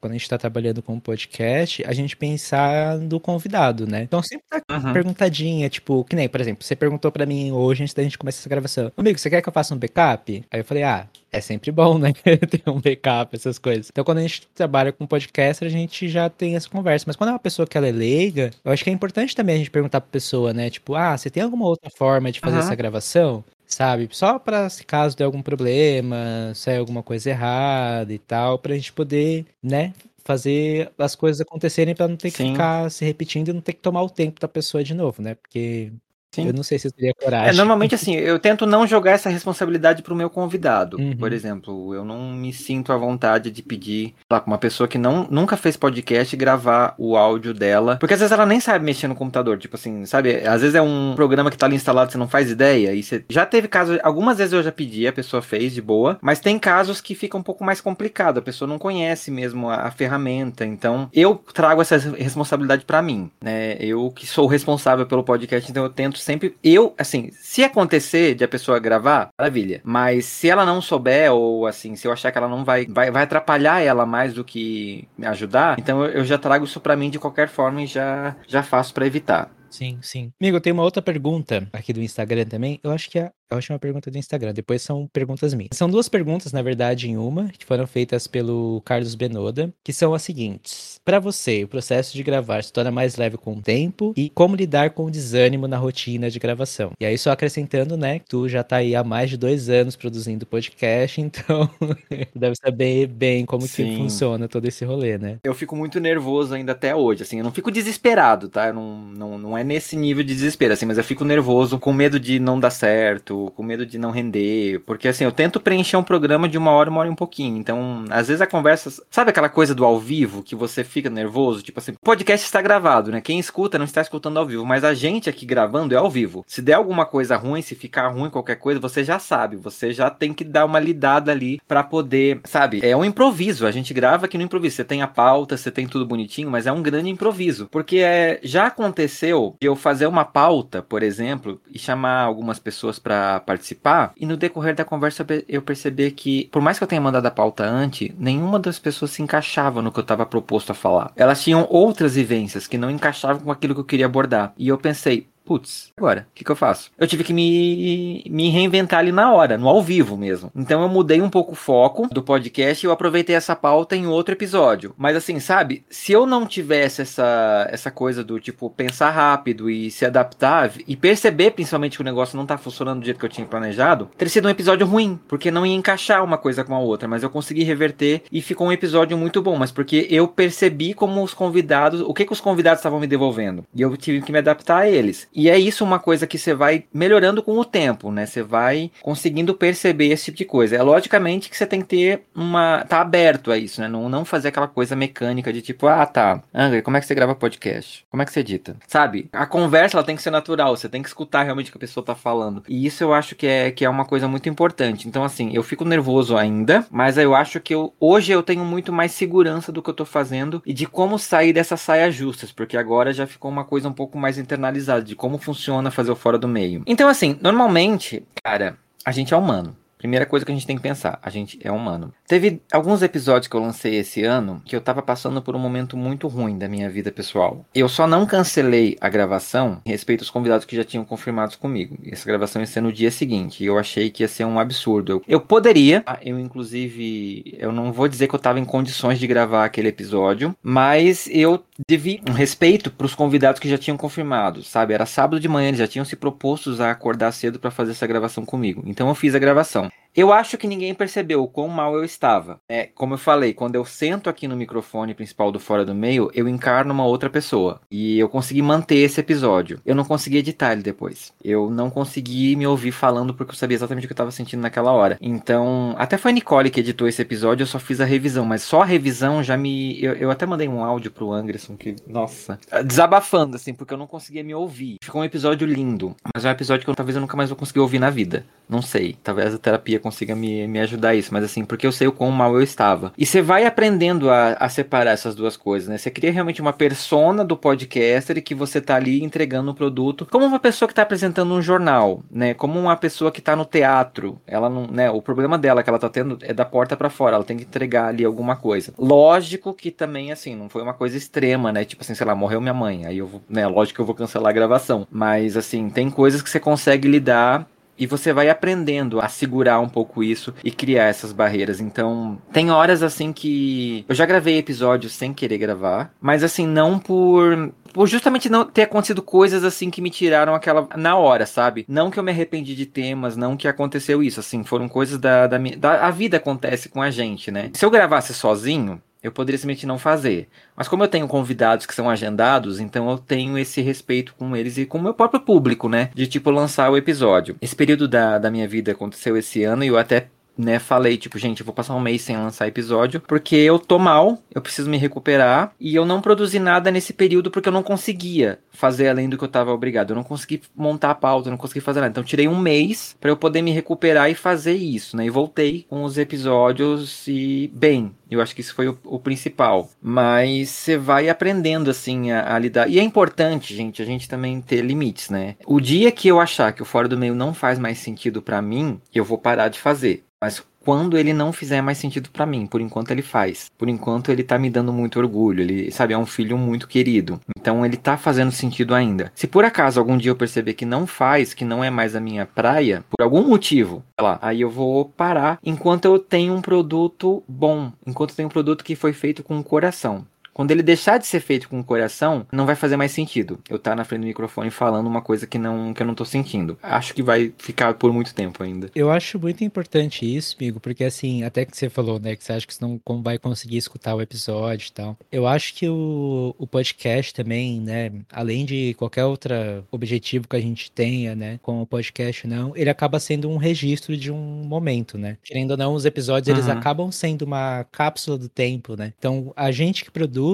B: quando a gente tá trabalhando com um podcast, a gente pensar no convidado, né? Então sempre tá
C: Uhum.
B: perguntadinha, tipo, que nem, por exemplo, você perguntou pra mim hoje antes da gente começar essa gravação, amigo, você quer que eu faça um backup? Aí eu falei, ah, é sempre bom, né? ter um backup, essas coisas. Então quando a gente trabalha com podcast, a gente já tem essa conversa. Mas quando é uma pessoa que ela é leiga, eu acho que é importante também a gente perguntar pra pessoa, né? Tipo, ah, você tem alguma outra forma de fazer
C: Aham.
B: essa gravação? Sabe? Só pra se caso der algum problema, sair alguma coisa errada e tal, pra gente poder, né? Fazer as coisas acontecerem pra não ter que
C: Sim.
B: ficar se repetindo e não ter que tomar o tempo da pessoa de novo, né? Porque
C: Sim.
B: eu não sei se eu teria
C: É,
B: coragem.
C: normalmente assim, eu tento não jogar essa responsabilidade pro meu convidado.
B: Uhum.
C: Por exemplo, eu não me sinto à vontade de pedir lá pra uma pessoa que não, nunca fez podcast gravar o áudio dela. Porque às vezes ela nem sabe mexer no computador. Tipo assim, sabe? Às vezes é um programa que tá ali instalado, você não faz ideia. E você... Já teve casos, algumas vezes eu já pedi, a pessoa fez de boa. Mas tem casos que fica um pouco mais complicado. A pessoa não conhece mesmo a, a ferramenta. Então, eu trago essa responsabilidade pra mim, né? Eu que sou responsável pelo podcast, então eu tento sempre. Eu, assim, se acontecer de a pessoa gravar, maravilha. Mas se ela não souber, ou assim, se eu achar que ela não vai, vai, vai atrapalhar ela mais do que me ajudar, então eu, eu já trago isso pra mim de qualquer forma e já, já faço pra evitar.
B: Sim, sim. Amigo, tem uma outra pergunta aqui do Instagram também. Eu acho que a, A última pergunta do Instagram, depois são perguntas minhas. São duas perguntas, na verdade, em uma, que foram feitas pelo Carlos Benoda, que são as seguintes. Para você, o processo de gravar se torna mais leve com o tempo e como lidar com o desânimo na rotina de gravação. E aí, só acrescentando, né, que tu já tá aí há mais de dois anos produzindo podcast, então deve saber bem como
C: Sim.
B: que funciona todo esse rolê, né?
C: Eu fico muito nervoso ainda até hoje, assim, eu não fico desesperado, tá? Eu não, não, não é nesse nível de desespero, assim, mas eu fico nervoso, com medo de não dar certo, com medo de não render, porque assim, eu tento preencher um programa de uma hora, uma hora e um pouquinho, então, às vezes a conversa, sabe aquela coisa do ao vivo, que você fica nervoso, tipo assim, podcast está gravado, né? Quem escuta não está escutando ao vivo, mas a gente aqui gravando é ao vivo. Se der alguma coisa ruim, se ficar ruim qualquer coisa, você já sabe, você já tem que dar uma lidada ali pra poder, sabe? É um improviso, a gente grava aqui no improviso, você tem a pauta, você tem tudo bonitinho, mas é um grande improviso, porque é, já aconteceu eu fazer uma pauta, por exemplo, e chamar algumas pessoas participar, e no decorrer da conversa eu pe- eu perceber que, por mais que eu tenha mandado a pauta antes, nenhuma das pessoas se encaixava no que eu estava proposto a falar. Elas tinham outras vivências que não encaixavam com aquilo que eu queria abordar. E eu pensei, putz, agora, o que, que eu faço? Eu tive que me, me reinventar ali na hora, no ao vivo mesmo. Então eu mudei um pouco o foco do podcast e eu aproveitei essa pauta em outro episódio. Mas assim, sabe, se eu não tivesse essa, essa coisa do tipo pensar rápido e se adaptar e perceber principalmente que o negócio não tá funcionando do jeito que eu tinha planejado, teria sido um episódio ruim, porque não ia encaixar uma coisa com a outra, mas eu consegui reverter e ficou um episódio muito bom, mas porque eu percebi como os convidados, o que que os convidados estavam me devolvendo, e eu tive que me adaptar a eles. E é isso uma coisa que você vai melhorando com o tempo, né? Você vai conseguindo perceber esse tipo de coisa. É logicamente que você tem que ter uma tá aberto a isso, né? Não, não fazer aquela coisa mecânica de tipo, ah, tá. Angry, como é que você grava podcast? Como é que você edita? Sabe? A conversa ela tem que ser natural, você tem que escutar realmente o que a pessoa tá falando. E isso eu acho que é, que é uma coisa muito importante. Então, assim, eu fico nervoso ainda, mas eu acho que eu, hoje eu tenho muito mais segurança do que eu tô fazendo e de como sair dessas saias justas, porque agora já ficou uma coisa um pouco mais internalizada de como funciona fazer o fora do meio. Então, assim, normalmente, cara, a gente é humano. Primeira coisa que a gente tem que pensar, a gente é humano. Teve alguns episódios que eu lancei esse ano que eu tava passando por um momento muito ruim da minha vida pessoal. Eu só não cancelei a gravação em respeito aos convidados que já tinham confirmados comigo. Essa gravação ia ser no dia seguinte. E eu achei que ia ser um absurdo. Eu, eu poderia, tá? eu inclusive, eu não vou dizer que eu tava em condições de gravar aquele episódio, mas eu devi um respeito pros convidados que já tinham confirmado, sabe? Era sábado de manhã, eles já tinham se propostos a acordar cedo para fazer essa gravação comigo. Então eu fiz a gravação. Eu acho que ninguém percebeu o quão mal eu estava. É, como eu falei, quando eu sento aqui no microfone principal do Fora do Meio, eu encarno uma outra pessoa. E eu consegui manter esse episódio. Eu não consegui editar ele depois. Eu não consegui me ouvir falando porque eu sabia exatamente o que eu estava sentindo naquela hora. Então, até foi a Nicole que editou esse episódio, eu só fiz a revisão. Mas só a revisão já me. Eu, eu até mandei um áudio pro Anderson que, nossa, desabafando, assim, porque eu não conseguia me ouvir. Ficou um episódio lindo. Mas é um episódio que eu, talvez eu nunca mais vou conseguir ouvir na vida. Não sei. Talvez a terapia consiga me, me ajudar isso, mas assim, porque eu sei o quão mal eu estava. E você vai aprendendo a, a separar essas duas coisas, né? Você cria realmente uma persona do podcaster que você tá ali entregando um produto como uma pessoa que tá apresentando um jornal, né? Como uma pessoa que tá no teatro. Ela não, né? O problema dela que ela tá tendo é da porta para fora, ela tem que entregar ali alguma coisa. Lógico que também, assim, não foi uma coisa extrema, né? Tipo assim, sei lá, morreu minha mãe, aí eu vou, né? Lógico que eu vou cancelar a gravação. Mas, assim, tem coisas que você consegue lidar e você vai aprendendo a segurar um pouco isso e criar essas barreiras. Então, tem horas assim que eu já gravei episódios sem querer gravar, mas assim, não por por justamente não ter acontecido coisas assim que me tiraram aquela na hora, sabe? Não que eu me arrependi de temas, não que aconteceu isso, assim, foram coisas da da, da a vida acontece com a gente, né? Se eu gravasse sozinho, eu poderia simplesmente não fazer. Mas como eu tenho convidados que são agendados, então eu tenho esse respeito com eles e com o meu próprio público, né? De tipo lançar o episódio. Esse período da, da minha vida aconteceu esse ano e eu até né, falei, tipo, gente, eu vou passar um mês sem lançar episódio, porque eu tô mal, eu preciso me recuperar, e eu não produzi nada nesse período porque eu não conseguia fazer além do que eu tava obrigado. Eu não consegui montar a pauta, eu não consegui fazer nada. Então, tirei um mês para eu poder me recuperar e fazer isso, né? E voltei com os episódios e, bem, eu acho que isso foi o, o principal. Mas você vai aprendendo, assim, a, a, lidar. E é importante, gente, a gente também ter limites, né? O dia que eu achar que o Fora do Meio não faz mais sentido para mim, eu vou parar de fazer. Mas quando ele não fizer mais sentido para mim. Por enquanto ele faz. Por enquanto ele tá me dando muito orgulho. Ele, sabe, é um filho muito querido. Então ele tá fazendo sentido ainda. Se por acaso algum dia eu perceber que não faz, que não é mais a minha praia, por algum motivo, lá, aí eu vou parar enquanto eu tenho um produto bom, enquanto eu tenho um produto que foi feito com coração. Quando ele deixar de ser feito com o coração, não vai fazer mais sentido. Eu estar tá na frente do microfone falando uma coisa que não que eu não tô sentindo. Acho que vai ficar por muito tempo ainda.
B: Eu acho muito importante isso, amigo, porque assim, até que você falou, né, que você acha que você não vai conseguir escutar o episódio e tal. Eu acho que o, o podcast também, né, além de qualquer outro objetivo que a gente tenha, né, com o podcast não, ele acaba sendo um registro de um momento, né? Querendo ou não, os episódios uhum. eles acabam sendo uma cápsula do tempo, né? Então, a gente que produz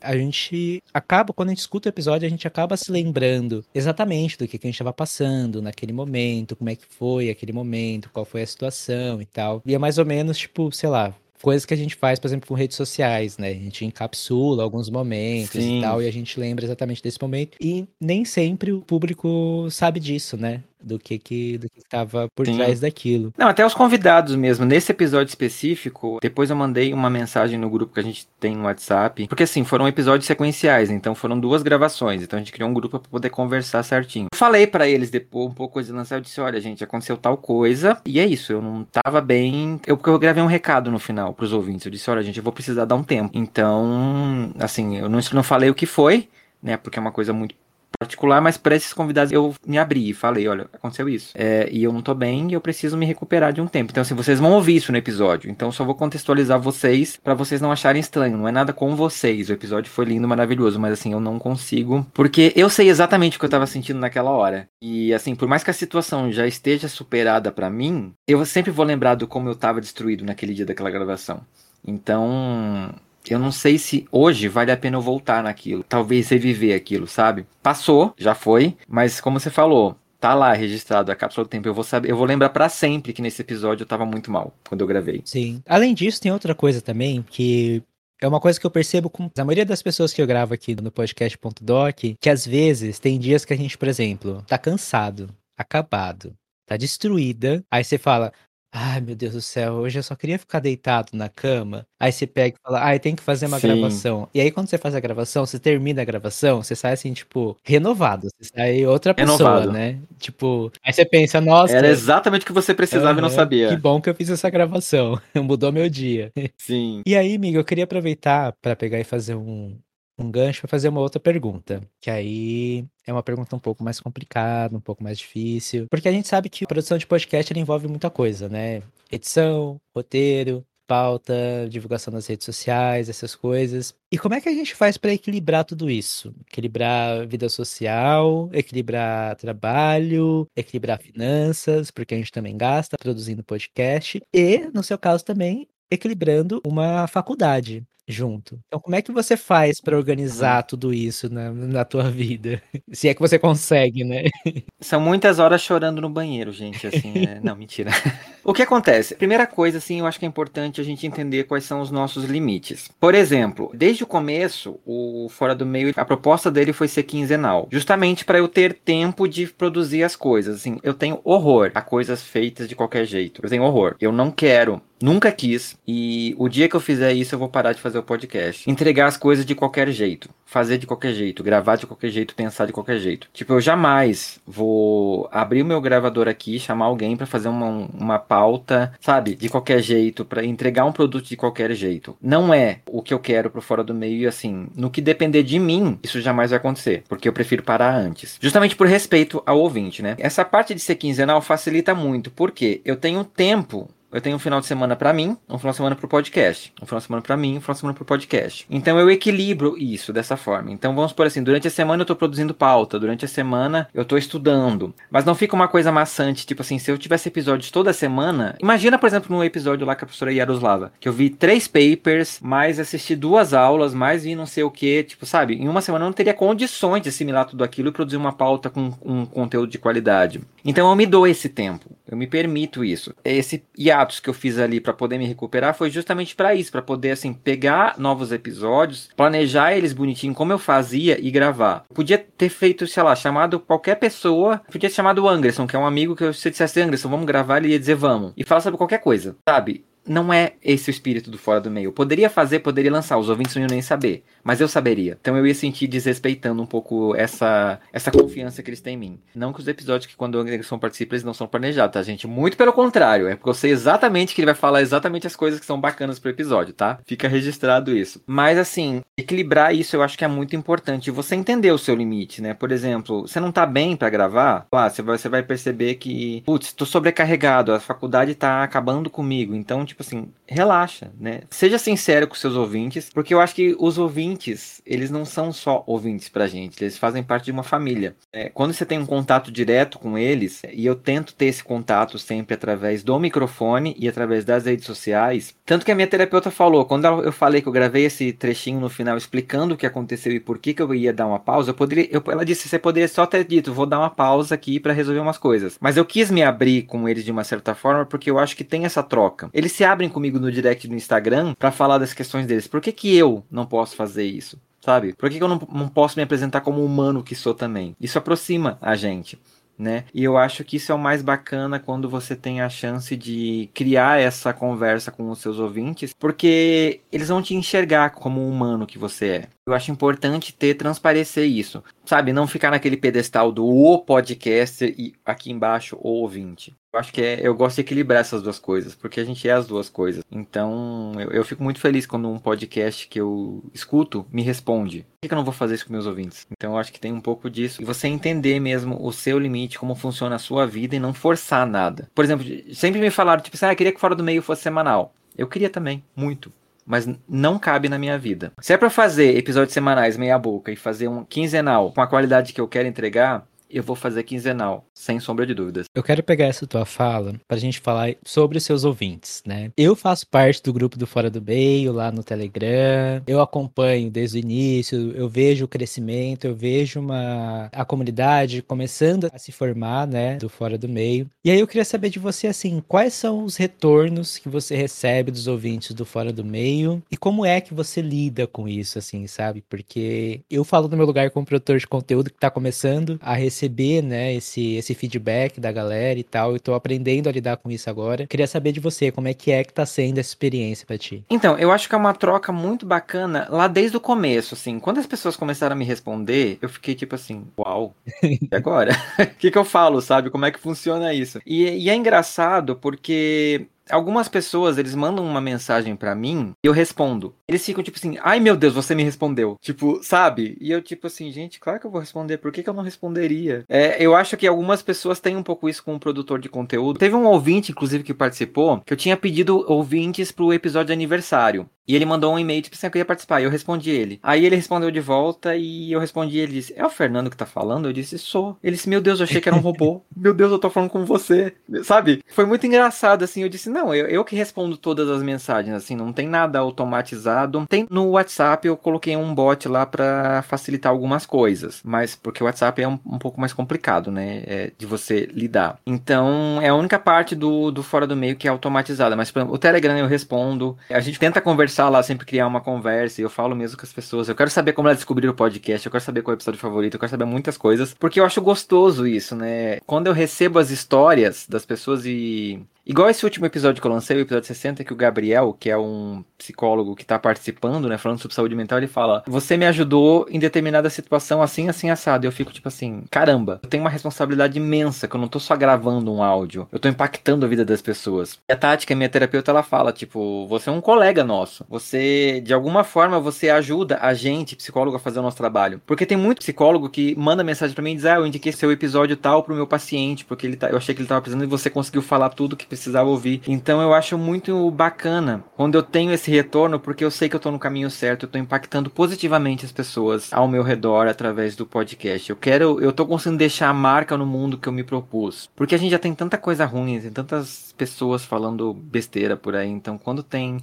B: a gente acaba, quando a gente escuta o episódio, a gente acaba se lembrando exatamente do que, que a gente estava passando naquele momento, como é que foi aquele momento, qual foi a situação e tal. E é mais ou menos, tipo, sei lá, coisas que a gente faz, por exemplo, com redes sociais, né? A gente encapsula alguns momentos Sim. e tal, e a gente lembra exatamente desse momento. E nem sempre o público sabe disso, né? do que que do que estava por Sim. trás daquilo.
C: Não, até os convidados mesmo. Nesse episódio específico, depois eu mandei uma mensagem no grupo que a gente tem no WhatsApp, porque assim, foram episódios sequenciais, então foram duas gravações, então a gente criou um grupo para poder conversar certinho. Falei para eles depois um pouco de lançar, eu disse, olha, gente, aconteceu tal coisa, e é isso, eu não tava bem, eu porque eu gravei um recado no final pros ouvintes. Eu disse, olha, gente, eu vou precisar dar um tempo. Então, assim, eu não, não falei o que foi, né? Porque é uma coisa muito particular, mas para esses convidados eu me abri e falei, olha, aconteceu isso. É, e eu não tô bem e eu preciso me recuperar de um tempo. Então, assim, vocês vão ouvir isso no episódio. Então, só vou contextualizar vocês para vocês não acharem estranho. Não é nada com vocês. O episódio foi lindo, maravilhoso, mas assim, eu não consigo. Porque eu sei exatamente o que eu tava sentindo naquela hora. E assim, por mais que a situação já esteja superada para mim, eu sempre vou lembrar do como eu tava destruído naquele dia daquela gravação. Então, eu não sei se hoje vale a pena eu voltar naquilo. Talvez reviver aquilo, sabe? Passou, já foi, mas como você falou, tá lá registrado a cápsula do tempo. Eu vou saber, eu vou lembrar para sempre que nesse episódio eu tava muito mal quando eu gravei.
B: Sim. Além disso, tem outra coisa também que é uma coisa que eu percebo com a maioria das pessoas que eu gravo aqui no podcast.doc, que às vezes tem dias que a gente, por exemplo, tá cansado, acabado, tá destruída. Aí você fala: Ai, meu Deus do céu, hoje eu só queria ficar deitado na cama. Aí você pega e fala, ai, tem que fazer uma Sim. gravação. E aí, quando você faz a gravação, você termina a gravação, você sai assim, tipo, renovado. Você sai outra pessoa, Renovado. né? Tipo, aí você pensa, nossa.
C: Era exatamente o que você precisava e não sabia.
B: Que bom que eu fiz essa gravação. Mudou meu dia.
C: Sim.
B: E aí, amigo, eu queria aproveitar para pegar e fazer um, um gancho para fazer uma outra pergunta, que aí é uma pergunta um pouco mais complicada, um pouco mais difícil, porque a gente sabe que a produção de podcast envolve muita coisa, né? Edição, roteiro, pauta, divulgação nas redes sociais, essas coisas. E como é que a gente faz para equilibrar tudo isso? Equilibrar vida social, equilibrar trabalho, equilibrar finanças, porque a gente também gasta produzindo podcast, e, no seu caso também, equilibrando uma faculdade junto. Então, como é que você faz para organizar tudo isso na, na tua vida? Se é que você consegue, né?
C: São muitas horas chorando no banheiro, gente, assim, é... não, mentira. o que acontece? Primeira coisa, assim, eu acho que é importante a gente entender quais são os nossos limites. Por exemplo, desde o começo, o Fora do Meio, a proposta dele foi ser quinzenal, justamente para eu ter tempo de produzir as coisas, assim, eu tenho horror a coisas feitas de qualquer jeito. Eu tenho horror. Eu não quero Nunca quis. E o dia que eu fizer isso, eu vou parar de fazer o podcast. Entregar as coisas de qualquer jeito. Fazer de qualquer jeito. Gravar de qualquer jeito. Pensar de qualquer jeito. Tipo, eu jamais vou abrir o meu gravador aqui, chamar alguém para fazer uma, uma pauta, sabe? De qualquer jeito. para entregar um produto de qualquer jeito. Não é o que eu quero pro fora do meio. E assim, no que depender de mim, isso jamais vai acontecer. Porque eu prefiro parar antes. Justamente por respeito ao ouvinte, né? Essa parte de ser quinzenal facilita muito. Porque eu tenho tempo eu tenho um final de semana para mim, um final de semana pro podcast. Um final de semana para mim, um final de semana pro podcast. Então eu equilibro isso dessa forma. Então vamos por assim, durante a semana eu tô produzindo pauta, durante a semana eu tô estudando. Mas não fica uma coisa maçante, tipo assim, se eu tivesse episódios toda semana, imagina, por exemplo, no episódio lá com a professora Yaroslava, que eu vi três papers, mais assisti duas aulas, mais vi não sei o que, tipo, sabe? Em uma semana eu não teria condições de assimilar tudo aquilo e produzir uma pauta com um conteúdo de qualidade. Então eu me dou esse tempo, eu me permito isso. Esse hiatos que eu fiz ali para poder me recuperar foi justamente para isso, para poder assim pegar novos episódios, planejar eles bonitinho como eu fazia e gravar. Eu podia ter feito, sei lá, chamado qualquer pessoa, podia ter chamado o Anderson, que é um amigo que você dissesse, Anderson, vamos gravar, ele ia dizer vamos. E falar sobre qualquer coisa, sabe? Não é esse o espírito do Fora do Meio. Eu poderia fazer, poderia lançar, os ouvintes não iam nem saber, mas eu saberia. Então eu ia sentir desrespeitando um pouco essa, essa confiança que eles têm em mim. Não que os episódios que quando o Anderson participa, eles não são planejados, tá, gente? Muito pelo contrário, é porque eu sei exatamente que ele vai falar exatamente as coisas que são bacanas pro episódio, tá? Fica registrado isso. Mas assim, equilibrar isso eu acho que é muito importante. Você entender o seu limite, né? Por exemplo, você não tá bem para gravar, lá, você vai, você vai perceber que, putz, tô sobrecarregado, a faculdade tá acabando comigo, então tipo assim, relaxa, né? Seja sincero com seus ouvintes, porque eu acho que os ouvintes, eles não são só ouvintes pra gente, eles fazem parte de uma família. É, quando você tem um contato direto com eles, e eu tento ter esse contato sempre através do microfone e através das redes sociais, tanto que a minha terapeuta falou, quando eu falei que eu gravei esse trechinho no final explicando o que aconteceu e por que, que eu ia dar uma pausa, eu poderia, eu, ela disse, você poderia só ter dito, vou dar uma pausa aqui para resolver umas coisas. Mas eu quis me abrir com eles de uma certa forma, porque eu acho que tem essa troca. Eles se abrem comigo no direct do Instagram para falar das questões deles. Por que, que eu não posso fazer isso? Sabe? Por que, que eu não, não posso me apresentar como humano que sou também? Isso aproxima a gente. Né? E eu acho que isso é o mais bacana quando você tem a chance de criar essa conversa com os seus ouvintes, porque eles vão te enxergar como humano que você é. Eu acho importante ter transparecer isso, sabe? Não ficar naquele pedestal do o podcast e aqui embaixo o ouvinte. Eu acho que é, eu gosto de equilibrar essas duas coisas, porque a gente é as duas coisas. Então, eu, eu fico muito feliz quando um podcast que eu escuto me responde. Por que, que eu não vou fazer isso com meus ouvintes? Então, eu acho que tem um pouco disso. E você entender mesmo o seu limite, como funciona a sua vida e não forçar nada. Por exemplo, sempre me falaram, tipo assim, ah, eu queria que Fora do Meio fosse semanal. Eu queria também, muito mas não cabe na minha vida. Se é para fazer episódios semanais meia boca e fazer um quinzenal com a qualidade que eu quero entregar, eu vou fazer quinzenal, sem sombra de dúvidas.
B: Eu quero pegar essa tua fala pra gente falar sobre os seus ouvintes, né? Eu faço parte do grupo do Fora do Meio, lá no Telegram. Eu acompanho desde o início, eu vejo o crescimento, eu vejo uma a comunidade começando a se formar, né, do Fora do Meio. E aí eu queria saber de você assim, quais são os retornos que você recebe dos ouvintes do Fora do Meio e como é que você lida com isso assim, sabe? Porque eu falo no meu lugar como produtor de conteúdo que tá começando a receber receber, né, esse, esse feedback da galera e tal. Eu tô aprendendo a lidar com isso agora. Queria saber de você, como é que é que tá sendo essa experiência para ti?
C: Então, eu acho que é uma troca muito bacana lá desde o começo, assim. Quando as pessoas começaram a me responder, eu fiquei tipo assim, uau, e agora? O que que eu falo, sabe? Como é que funciona isso? E, e é engraçado porque algumas pessoas, eles mandam uma mensagem para mim e eu respondo. Eles ficam tipo assim, ai meu Deus, você me respondeu. Tipo, sabe? E eu tipo assim, gente, claro que eu vou responder, por que, que eu não responderia? É, eu acho que algumas pessoas têm um pouco isso com o produtor de conteúdo. Teve um ouvinte, inclusive, que participou, que eu tinha pedido ouvintes pro episódio de aniversário. E ele mandou um e-mail, tipo assim, eu queria participar. E eu respondi ele. Aí ele respondeu de volta e eu respondi ele disse, é o Fernando que tá falando? Eu disse, sou. Ele disse, meu Deus, eu achei que era um robô. meu Deus, eu tô falando com você. Sabe? Foi muito engraçado, assim. Eu disse, não, eu, eu que respondo todas as mensagens, assim, não tem nada automatizado. Tem no WhatsApp, eu coloquei um bot lá para facilitar algumas coisas. Mas porque o WhatsApp é um, um pouco mais complicado, né? É, de você lidar. Então, é a única parte do, do fora do meio que é automatizada. Mas, por exemplo, o Telegram eu respondo. A gente tenta conversar conversar lá, sempre criar uma conversa, e eu falo mesmo com as pessoas. Eu quero saber como elas descobriram o podcast, eu quero saber qual é o episódio favorito, eu quero saber muitas coisas, porque eu acho gostoso isso, né? Quando eu recebo as histórias das pessoas e Igual esse último episódio que eu lancei, o episódio 60, que o Gabriel, que é um psicólogo que tá participando, né, falando sobre saúde mental, ele fala: Você me ajudou em determinada situação assim, assim, assado. E eu fico tipo assim: caramba, eu tenho uma responsabilidade imensa, que eu não tô só gravando um áudio, eu tô impactando a vida das pessoas. E a Tática, minha terapeuta, ela fala: tipo, você é um colega nosso. Você, de alguma forma, você ajuda a gente, psicólogo, a fazer o nosso trabalho. Porque tem muito psicólogo que manda mensagem para mim e diz: Ah, eu indiquei seu episódio tal pro meu paciente, porque ele tá, eu achei que ele tava precisando e você conseguiu falar tudo que precisava ouvir. Então eu acho muito bacana quando eu tenho esse retorno, porque eu sei que eu tô no caminho certo, eu tô impactando positivamente as pessoas ao meu redor através do podcast. Eu quero, eu tô conseguindo deixar a marca no mundo que eu me propus. Porque a gente já tem tanta coisa ruim, tem tantas pessoas falando besteira por aí, então quando tem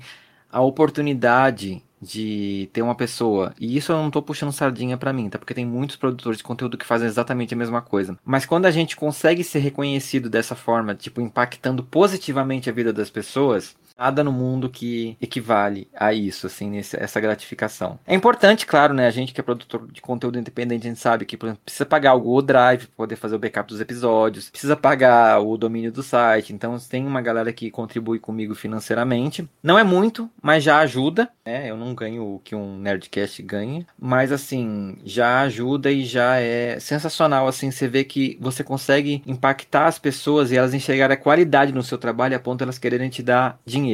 C: a oportunidade de ter uma pessoa, e isso eu não tô puxando sardinha pra mim, tá? Porque tem muitos produtores de conteúdo que fazem exatamente a mesma coisa. Mas quando a gente consegue ser reconhecido dessa forma, tipo, impactando positivamente a vida das pessoas, nada no mundo que equivale a isso, assim, nesse, essa gratificação. É importante, claro, né? A gente que é produtor de conteúdo independente, a gente sabe que exemplo, precisa pagar o Google Drive para poder fazer o backup dos episódios, precisa pagar o domínio do site. Então tem uma galera que contribui comigo financeiramente. Não é muito, mas já ajuda. Né? Eu não ganho o que um Nerdcast ganha, mas assim, já ajuda e já é sensacional assim, você vê que você consegue impactar as pessoas e elas enxergarem a qualidade no seu trabalho a ponto de elas quererem te dar dinheiro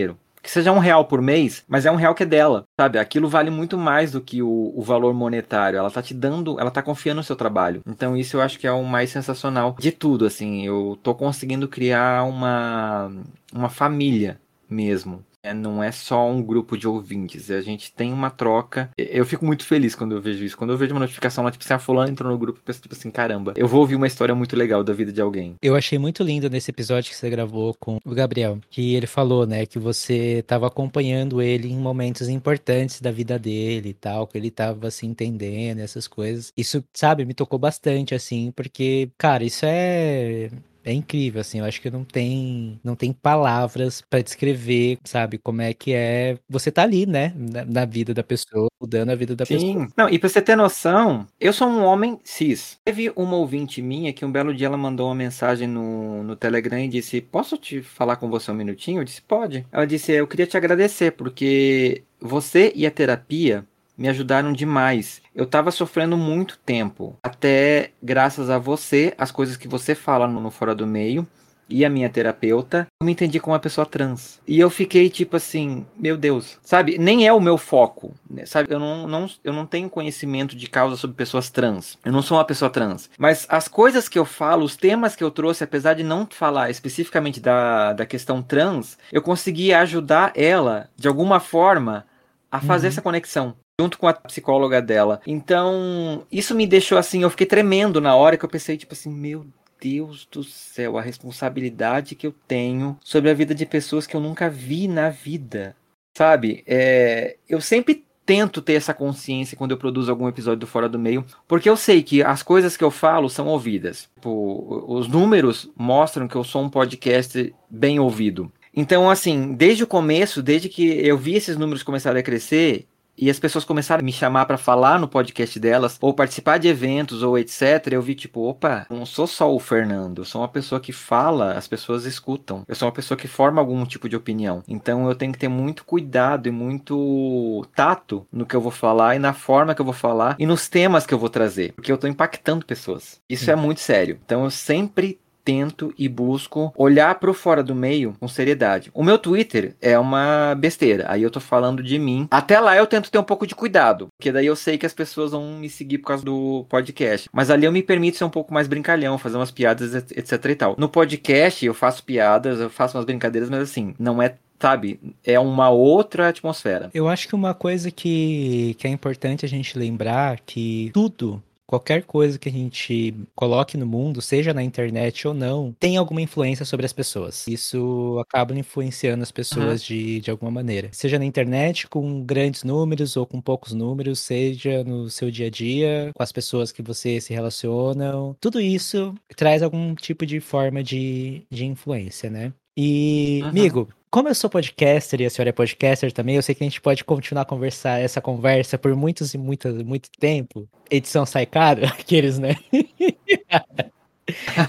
C: que seja um real por mês, mas é um real que é dela, sabe? Aquilo vale muito mais do que o, o, valor monetário. Ela tá te dando, ela tá confiando no seu trabalho. Então isso eu acho que é o mais sensacional de tudo, assim. Eu tô conseguindo criar uma, uma família mesmo é, não é só um grupo de ouvintes, a gente tem uma troca. Eu fico muito feliz quando eu vejo isso. Quando eu vejo uma notificação lá, tipo, se a fulana entrou no grupo, eu penso, tipo assim, caramba, eu vou ouvir uma história muito legal da vida de alguém.
B: Eu achei muito lindo nesse episódio que você gravou com o Gabriel, que ele falou, né, que você estava acompanhando ele em momentos importantes da vida dele e tal, que ele estava se entendendo, essas coisas. Isso, sabe, me tocou bastante, assim, porque, cara, isso é é incrível, assim, eu acho que não tem, não tem palavras para descrever, sabe, como é que é você tá ali, né, na, na vida da pessoa, mudando a vida da
C: Sim.
B: pessoa.
C: Não, e pra você ter noção, eu sou um homem cis. Teve uma ouvinte minha que um belo dia ela mandou uma mensagem no, no Telegram e disse, posso te falar com você um minutinho? Eu disse, pode. Ela disse, eu queria te agradecer, porque você e a terapia me ajudaram demais. Eu estava sofrendo muito tempo, até graças a você, as coisas que você fala no, no Fora do Meio e a minha terapeuta, eu me entendi como uma pessoa trans. E eu fiquei tipo assim, meu Deus, sabe? Nem é o meu foco, né? sabe? Eu não, não, eu não tenho conhecimento de causa sobre pessoas trans. Eu não sou uma pessoa trans. Mas as coisas que eu falo, os temas que eu trouxe, apesar de não falar especificamente da, da questão trans, eu consegui ajudar ela, de alguma forma, a fazer uhum. essa conexão junto com a psicóloga dela. Então, isso me deixou assim, eu fiquei tremendo na hora que eu pensei, tipo assim, meu Deus do céu, a responsabilidade que eu tenho sobre a vida de pessoas que eu nunca vi na vida. Sabe? É, eu sempre tento ter essa consciência quando eu produzo algum episódio do Fora do Meio, porque eu sei que as coisas que eu falo são ouvidas. Tipo, os números mostram que eu sou um podcast bem ouvido. Então, assim, desde o começo, desde que eu vi esses números começarem a crescer, e as pessoas começaram a me chamar para falar no podcast delas, ou participar de eventos, ou etc. Eu vi, tipo, opa, não sou só o Fernando, eu sou uma pessoa que fala, as pessoas escutam. Eu sou uma pessoa que forma algum tipo de opinião. Então eu tenho que ter muito cuidado e muito tato no que eu vou falar e na forma que eu vou falar e nos temas que eu vou trazer, porque eu tô impactando pessoas. Isso é muito sério. Então eu sempre tento e busco olhar para o fora do meio com seriedade. O meu Twitter é uma besteira, aí eu tô falando de mim. Até lá eu tento ter um pouco de cuidado, porque daí eu sei que as pessoas vão me seguir por causa do podcast. Mas ali eu me permito ser um pouco mais brincalhão, fazer umas piadas, etc e tal. No podcast eu faço piadas, eu faço umas brincadeiras, mas assim, não é sabe? É uma outra atmosfera.
B: Eu acho que uma coisa que, que é importante a gente lembrar que tudo qualquer coisa que a gente coloque no mundo, seja na internet ou não, tem alguma influência sobre as pessoas. Isso acaba influenciando as pessoas uhum. de, de alguma maneira. Seja na internet com grandes números ou com poucos números, seja no seu dia a dia, com as pessoas que você se relaciona. Tudo isso traz algum tipo de forma de, de influência, né? E, uhum. amigo, como eu sou podcaster e a senhora é podcaster também, eu sei que a gente pode continuar a conversar essa conversa por muitos e muitas, muito tempo. Edição sai aqueles, né?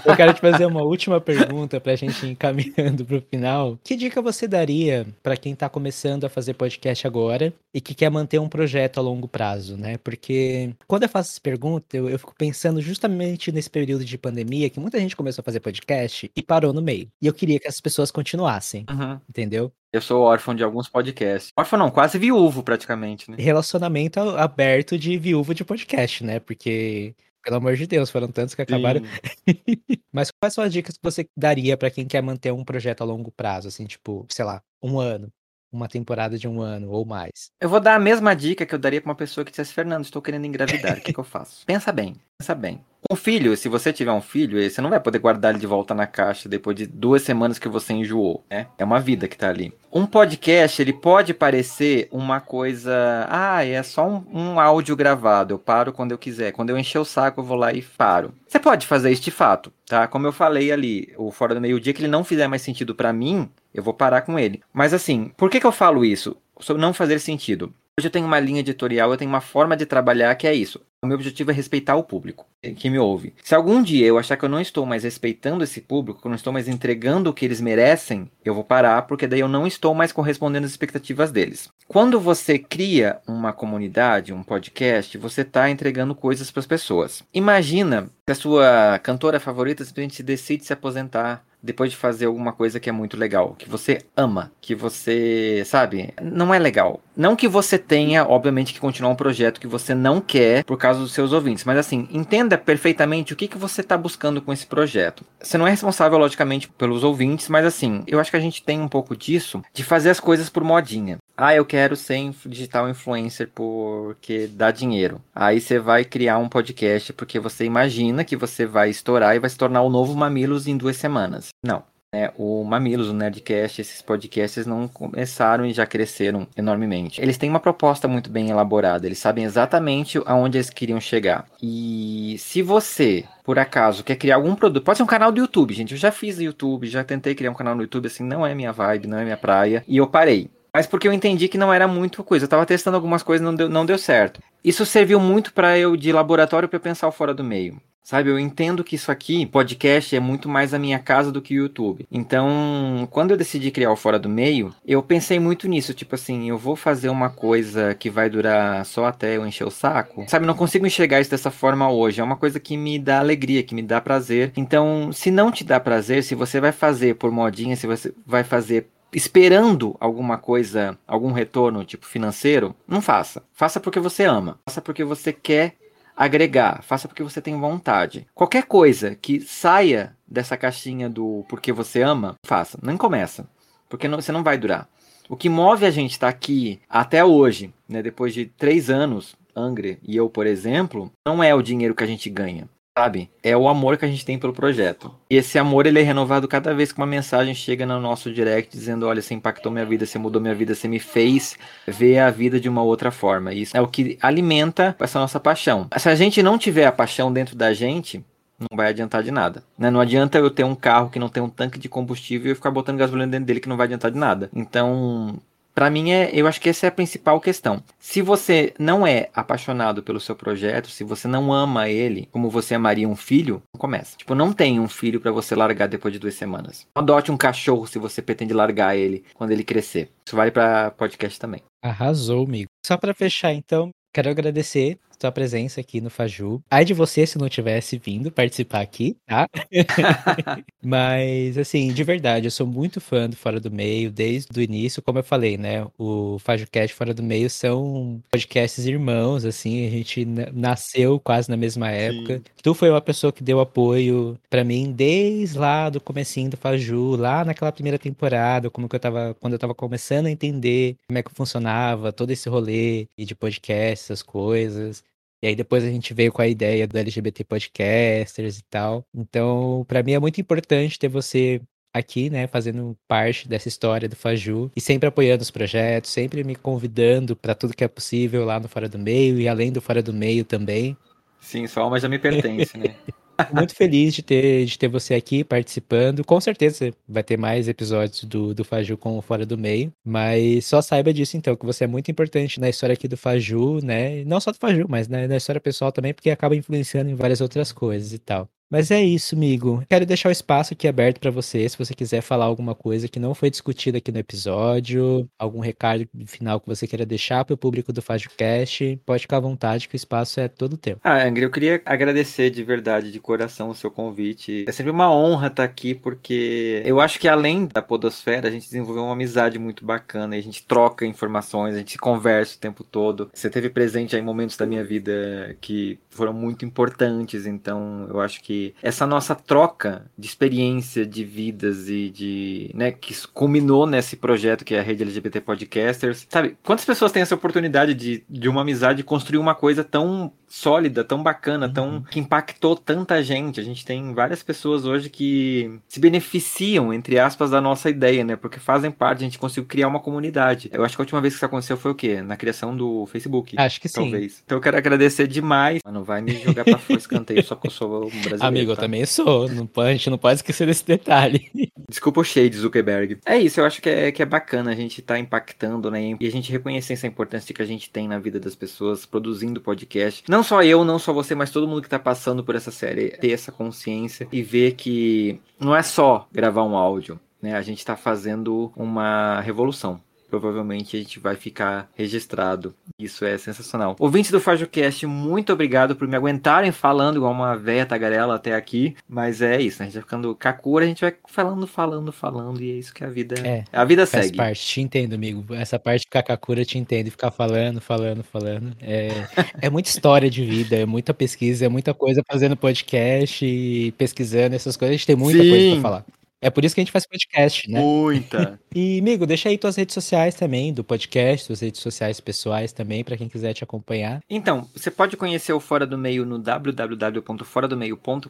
B: Eu quero te fazer uma última pergunta para a gente ir encaminhando para o final. Que dica você daria para quem está começando a fazer podcast agora e que quer manter um projeto a longo prazo, né? Porque quando eu faço essa pergunta, eu, eu fico pensando justamente nesse período de pandemia que muita gente começou a fazer podcast e parou no meio. E eu queria que as pessoas continuassem, uhum. entendeu?
C: Eu sou órfão de alguns podcasts. Órfão não, quase viúvo praticamente, né?
B: Relacionamento aberto de viúvo de podcast, né? Porque pelo amor de Deus, foram tantos que acabaram. Mas quais são as dicas que você daria para quem quer manter um projeto a longo prazo, assim, tipo, sei lá, um ano, uma temporada de um ano ou mais?
C: Eu vou dar a mesma dica que eu daria para uma pessoa que dissesse, Fernando, estou querendo engravidar, o que, que eu faço? Pensa bem, pensa bem. Um filho, se você tiver um filho, você não vai poder guardar ele de volta na caixa depois de duas semanas que você enjoou, né? É uma vida que tá ali. Um podcast, ele pode parecer uma coisa. Ah, é só um, um áudio gravado. Eu paro quando eu quiser. Quando eu encher o saco, eu vou lá e paro. Você pode fazer de fato, tá? Como eu falei ali, o Fora do Meio Dia, que ele não fizer mais sentido para mim, eu vou parar com ele. Mas assim, por que, que eu falo isso? Sobre não fazer sentido. Hoje eu tenho uma linha editorial, eu tenho uma forma de trabalhar que é isso. O meu objetivo é respeitar o público que me ouve. Se algum dia eu achar que eu não estou mais respeitando esse público, que eu não estou mais entregando o que eles merecem, eu vou parar, porque daí eu não estou mais correspondendo às expectativas deles. Quando você cria uma comunidade, um podcast, você está entregando coisas para as pessoas. Imagina que a sua cantora favorita simplesmente decide se aposentar depois de fazer alguma coisa que é muito legal, que você ama, que você, sabe, não é legal. Não que você tenha, obviamente, que continuar um projeto que você não quer por causa dos seus ouvintes, mas assim, entenda perfeitamente o que, que você está buscando com esse projeto. Você não é responsável, logicamente, pelos ouvintes, mas assim, eu acho que a gente tem um pouco disso, de fazer as coisas por modinha. Ah, eu quero ser digital influencer porque dá dinheiro. Aí você vai criar um podcast porque você imagina que você vai estourar e vai se tornar o novo Mamilos em duas semanas. Não. É, o Mamilos, o Nerdcast, esses podcasts não começaram e já cresceram enormemente. Eles têm uma proposta muito bem elaborada, eles sabem exatamente aonde eles queriam chegar. E se você, por acaso, quer criar algum produto, pode ser um canal do YouTube, gente. Eu já fiz YouTube, já tentei criar um canal no YouTube, assim, não é minha vibe, não é minha praia, e eu parei mas porque eu entendi que não era muito coisa. Eu tava testando algumas coisas e não deu, não deu certo. Isso serviu muito para eu, de laboratório, para pensar fora do meio. Sabe, eu entendo que isso aqui, podcast, é muito mais a minha casa do que o YouTube. Então, quando eu decidi criar o Fora do Meio, eu pensei muito nisso. Tipo assim, eu vou fazer uma coisa que vai durar só até eu encher o saco. Sabe, não consigo enxergar isso dessa forma hoje. É uma coisa que me dá alegria, que me dá prazer. Então, se não te dá prazer, se você vai fazer por modinha, se você vai fazer esperando alguma coisa, algum retorno tipo financeiro, não faça. Faça porque você ama. Faça porque você quer agregar. Faça porque você tem vontade. Qualquer coisa que saia dessa caixinha do porque você ama, faça. Nem começa. Porque não, você não vai durar. O que move a gente estar tá aqui até hoje, né, depois de três anos, Angre e eu, por exemplo, não é o dinheiro que a gente ganha sabe? É o amor que a gente tem pelo projeto. E esse amor ele é renovado cada vez que uma mensagem chega no nosso direct dizendo: olha, você impactou minha vida, você mudou minha vida, você me fez ver a vida de uma outra forma. Isso é o que alimenta essa nossa paixão. Se a gente não tiver a paixão dentro da gente, não vai adiantar de nada. Né? Não adianta eu ter um carro que não tem um tanque de combustível e ficar botando gasolina dentro dele que não vai adiantar de nada. Então, para mim, é, eu acho que essa é a principal questão. Se você não é apaixonado pelo seu projeto, se você não ama ele como você amaria um filho, começa. Tipo, não tem um filho para você largar depois de duas semanas. Adote um cachorro se você pretende largar ele quando ele crescer. Isso vale para podcast também.
B: Arrasou, amigo. Só para fechar, então, quero agradecer sua presença aqui no Faju. Ai de você se não tivesse vindo participar aqui, tá? Mas, assim, de verdade, eu sou muito fã do Fora do Meio, desde o início, como eu falei, né? O FajuCast Fora do Meio são podcasts irmãos, assim, a gente nasceu quase na mesma época. Sim. Tu foi uma pessoa que deu apoio para mim desde lá do comecinho do Faju, lá naquela primeira temporada, como que eu tava, quando eu tava começando a entender como é que funcionava todo esse rolê de podcast, essas coisas. E aí depois a gente veio com a ideia do LGBT Podcasters e tal. Então, para mim é muito importante ter você aqui, né, fazendo parte dessa história do Faju e sempre apoiando os projetos, sempre me convidando para tudo que é possível lá no Fora do Meio e além do Fora do Meio também.
C: Sim, sua alma já me pertence, né?
B: Muito feliz de ter, de ter você aqui participando. Com certeza vai ter mais episódios do, do Faju com o Fora do Meio. Mas só saiba disso, então, que você é muito importante na história aqui do Faju, né? Não só do Faju, mas né, na história pessoal também, porque acaba influenciando em várias outras coisas e tal. Mas é isso, amigo. Quero deixar o espaço aqui aberto para você, se você quiser falar alguma coisa que não foi discutida aqui no episódio, algum recado final que você queira deixar para o público do FajoCast, pode ficar à vontade que o espaço é todo teu.
C: Ah, Angry, eu queria agradecer de verdade, de coração, o seu convite. É sempre uma honra estar aqui, porque eu acho que além da podosfera, a gente desenvolveu uma amizade muito bacana, a gente troca informações, a gente conversa o tempo todo. Você teve presente aí momentos da minha vida que foram muito importantes, então eu acho que essa nossa troca de experiência, de vidas e de. Né, que culminou nesse projeto que é a Rede LGBT Podcasters. Sabe, quantas pessoas têm essa oportunidade de, de uma amizade construir uma coisa tão sólida, tão bacana, tão que impactou tanta gente. A gente tem várias pessoas hoje que se beneficiam, entre aspas, da nossa ideia, né? Porque fazem parte, a gente conseguiu criar uma comunidade. Eu acho que a última vez que isso aconteceu foi o quê? Na criação do Facebook.
B: Acho que sim.
C: Talvez. Então eu quero agradecer demais. Não vai me jogar pra fora escanteio só porque eu sou um brasileiro.
B: Amigo, eu
C: tá?
B: também sou. Não, a gente não pode esquecer desse detalhe.
C: Desculpa o shade, Zuckerberg. É isso, eu acho que é, que é bacana a gente tá impactando, né? E a gente reconhecer essa importância que a gente tem na vida das pessoas, produzindo podcast. Não só eu, não só você, mas todo mundo que tá passando por essa série, ter essa consciência e ver que não é só gravar um áudio, né? A gente tá fazendo uma revolução. Provavelmente a gente vai ficar registrado. Isso é sensacional. Ouvintes do FajoCast, muito obrigado por me aguentarem falando igual uma véia tagarela até aqui. Mas é isso, né? A gente vai ficando cacura, a gente vai falando, falando, falando. E é isso que a vida.
B: É,
C: a vida
B: Faz
C: segue.
B: parte, te entendo, amigo. Essa parte de Kakakura eu te entendo. Ficar falando, falando, falando. É, é muita história de vida, é muita pesquisa, é muita coisa fazendo podcast e pesquisando essas coisas. A gente tem muita coisa
C: Sim.
B: pra falar. É por isso que a gente faz podcast, né?
C: Muita.
B: E, amigo, deixa aí tuas redes sociais também, do podcast, suas redes sociais pessoais também, pra quem quiser te acompanhar.
C: Então, você pode conhecer o Fora do Meio no www.foradomeio.com.br.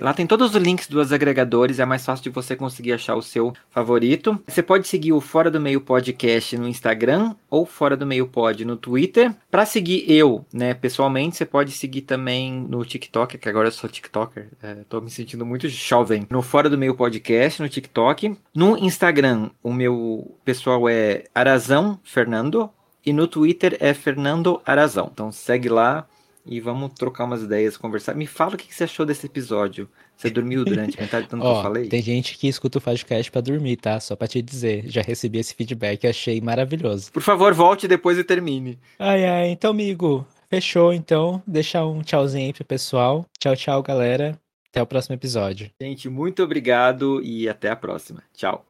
C: Lá tem todos os links dos agregadores, é mais fácil de você conseguir achar o seu favorito. Você pode seguir o Fora do Meio Podcast no Instagram ou Fora do Meio Pod no Twitter. Para seguir eu, né, pessoalmente, você pode seguir também no TikTok, que agora eu sou TikToker, é, tô me sentindo muito jovem. No Fora do Meio Podcast, no TikTok. No Instagram, o meu pessoal é Arazão Fernando. E no Twitter é Fernando Arazão. Então segue lá e vamos trocar umas ideias, conversar. Me fala o que você achou desse episódio. Você dormiu durante metade do tanto que eu falei?
B: tem gente que escuta o podcast pra dormir, tá? Só pra te dizer. Já recebi esse feedback, achei maravilhoso.
C: Por favor, volte depois e termine.
B: Ai, ai, então, amigo, fechou então. Deixar um tchauzinho aí pro pessoal. Tchau, tchau, galera. Até o próximo episódio.
C: Gente, muito obrigado e até a próxima. Tchau.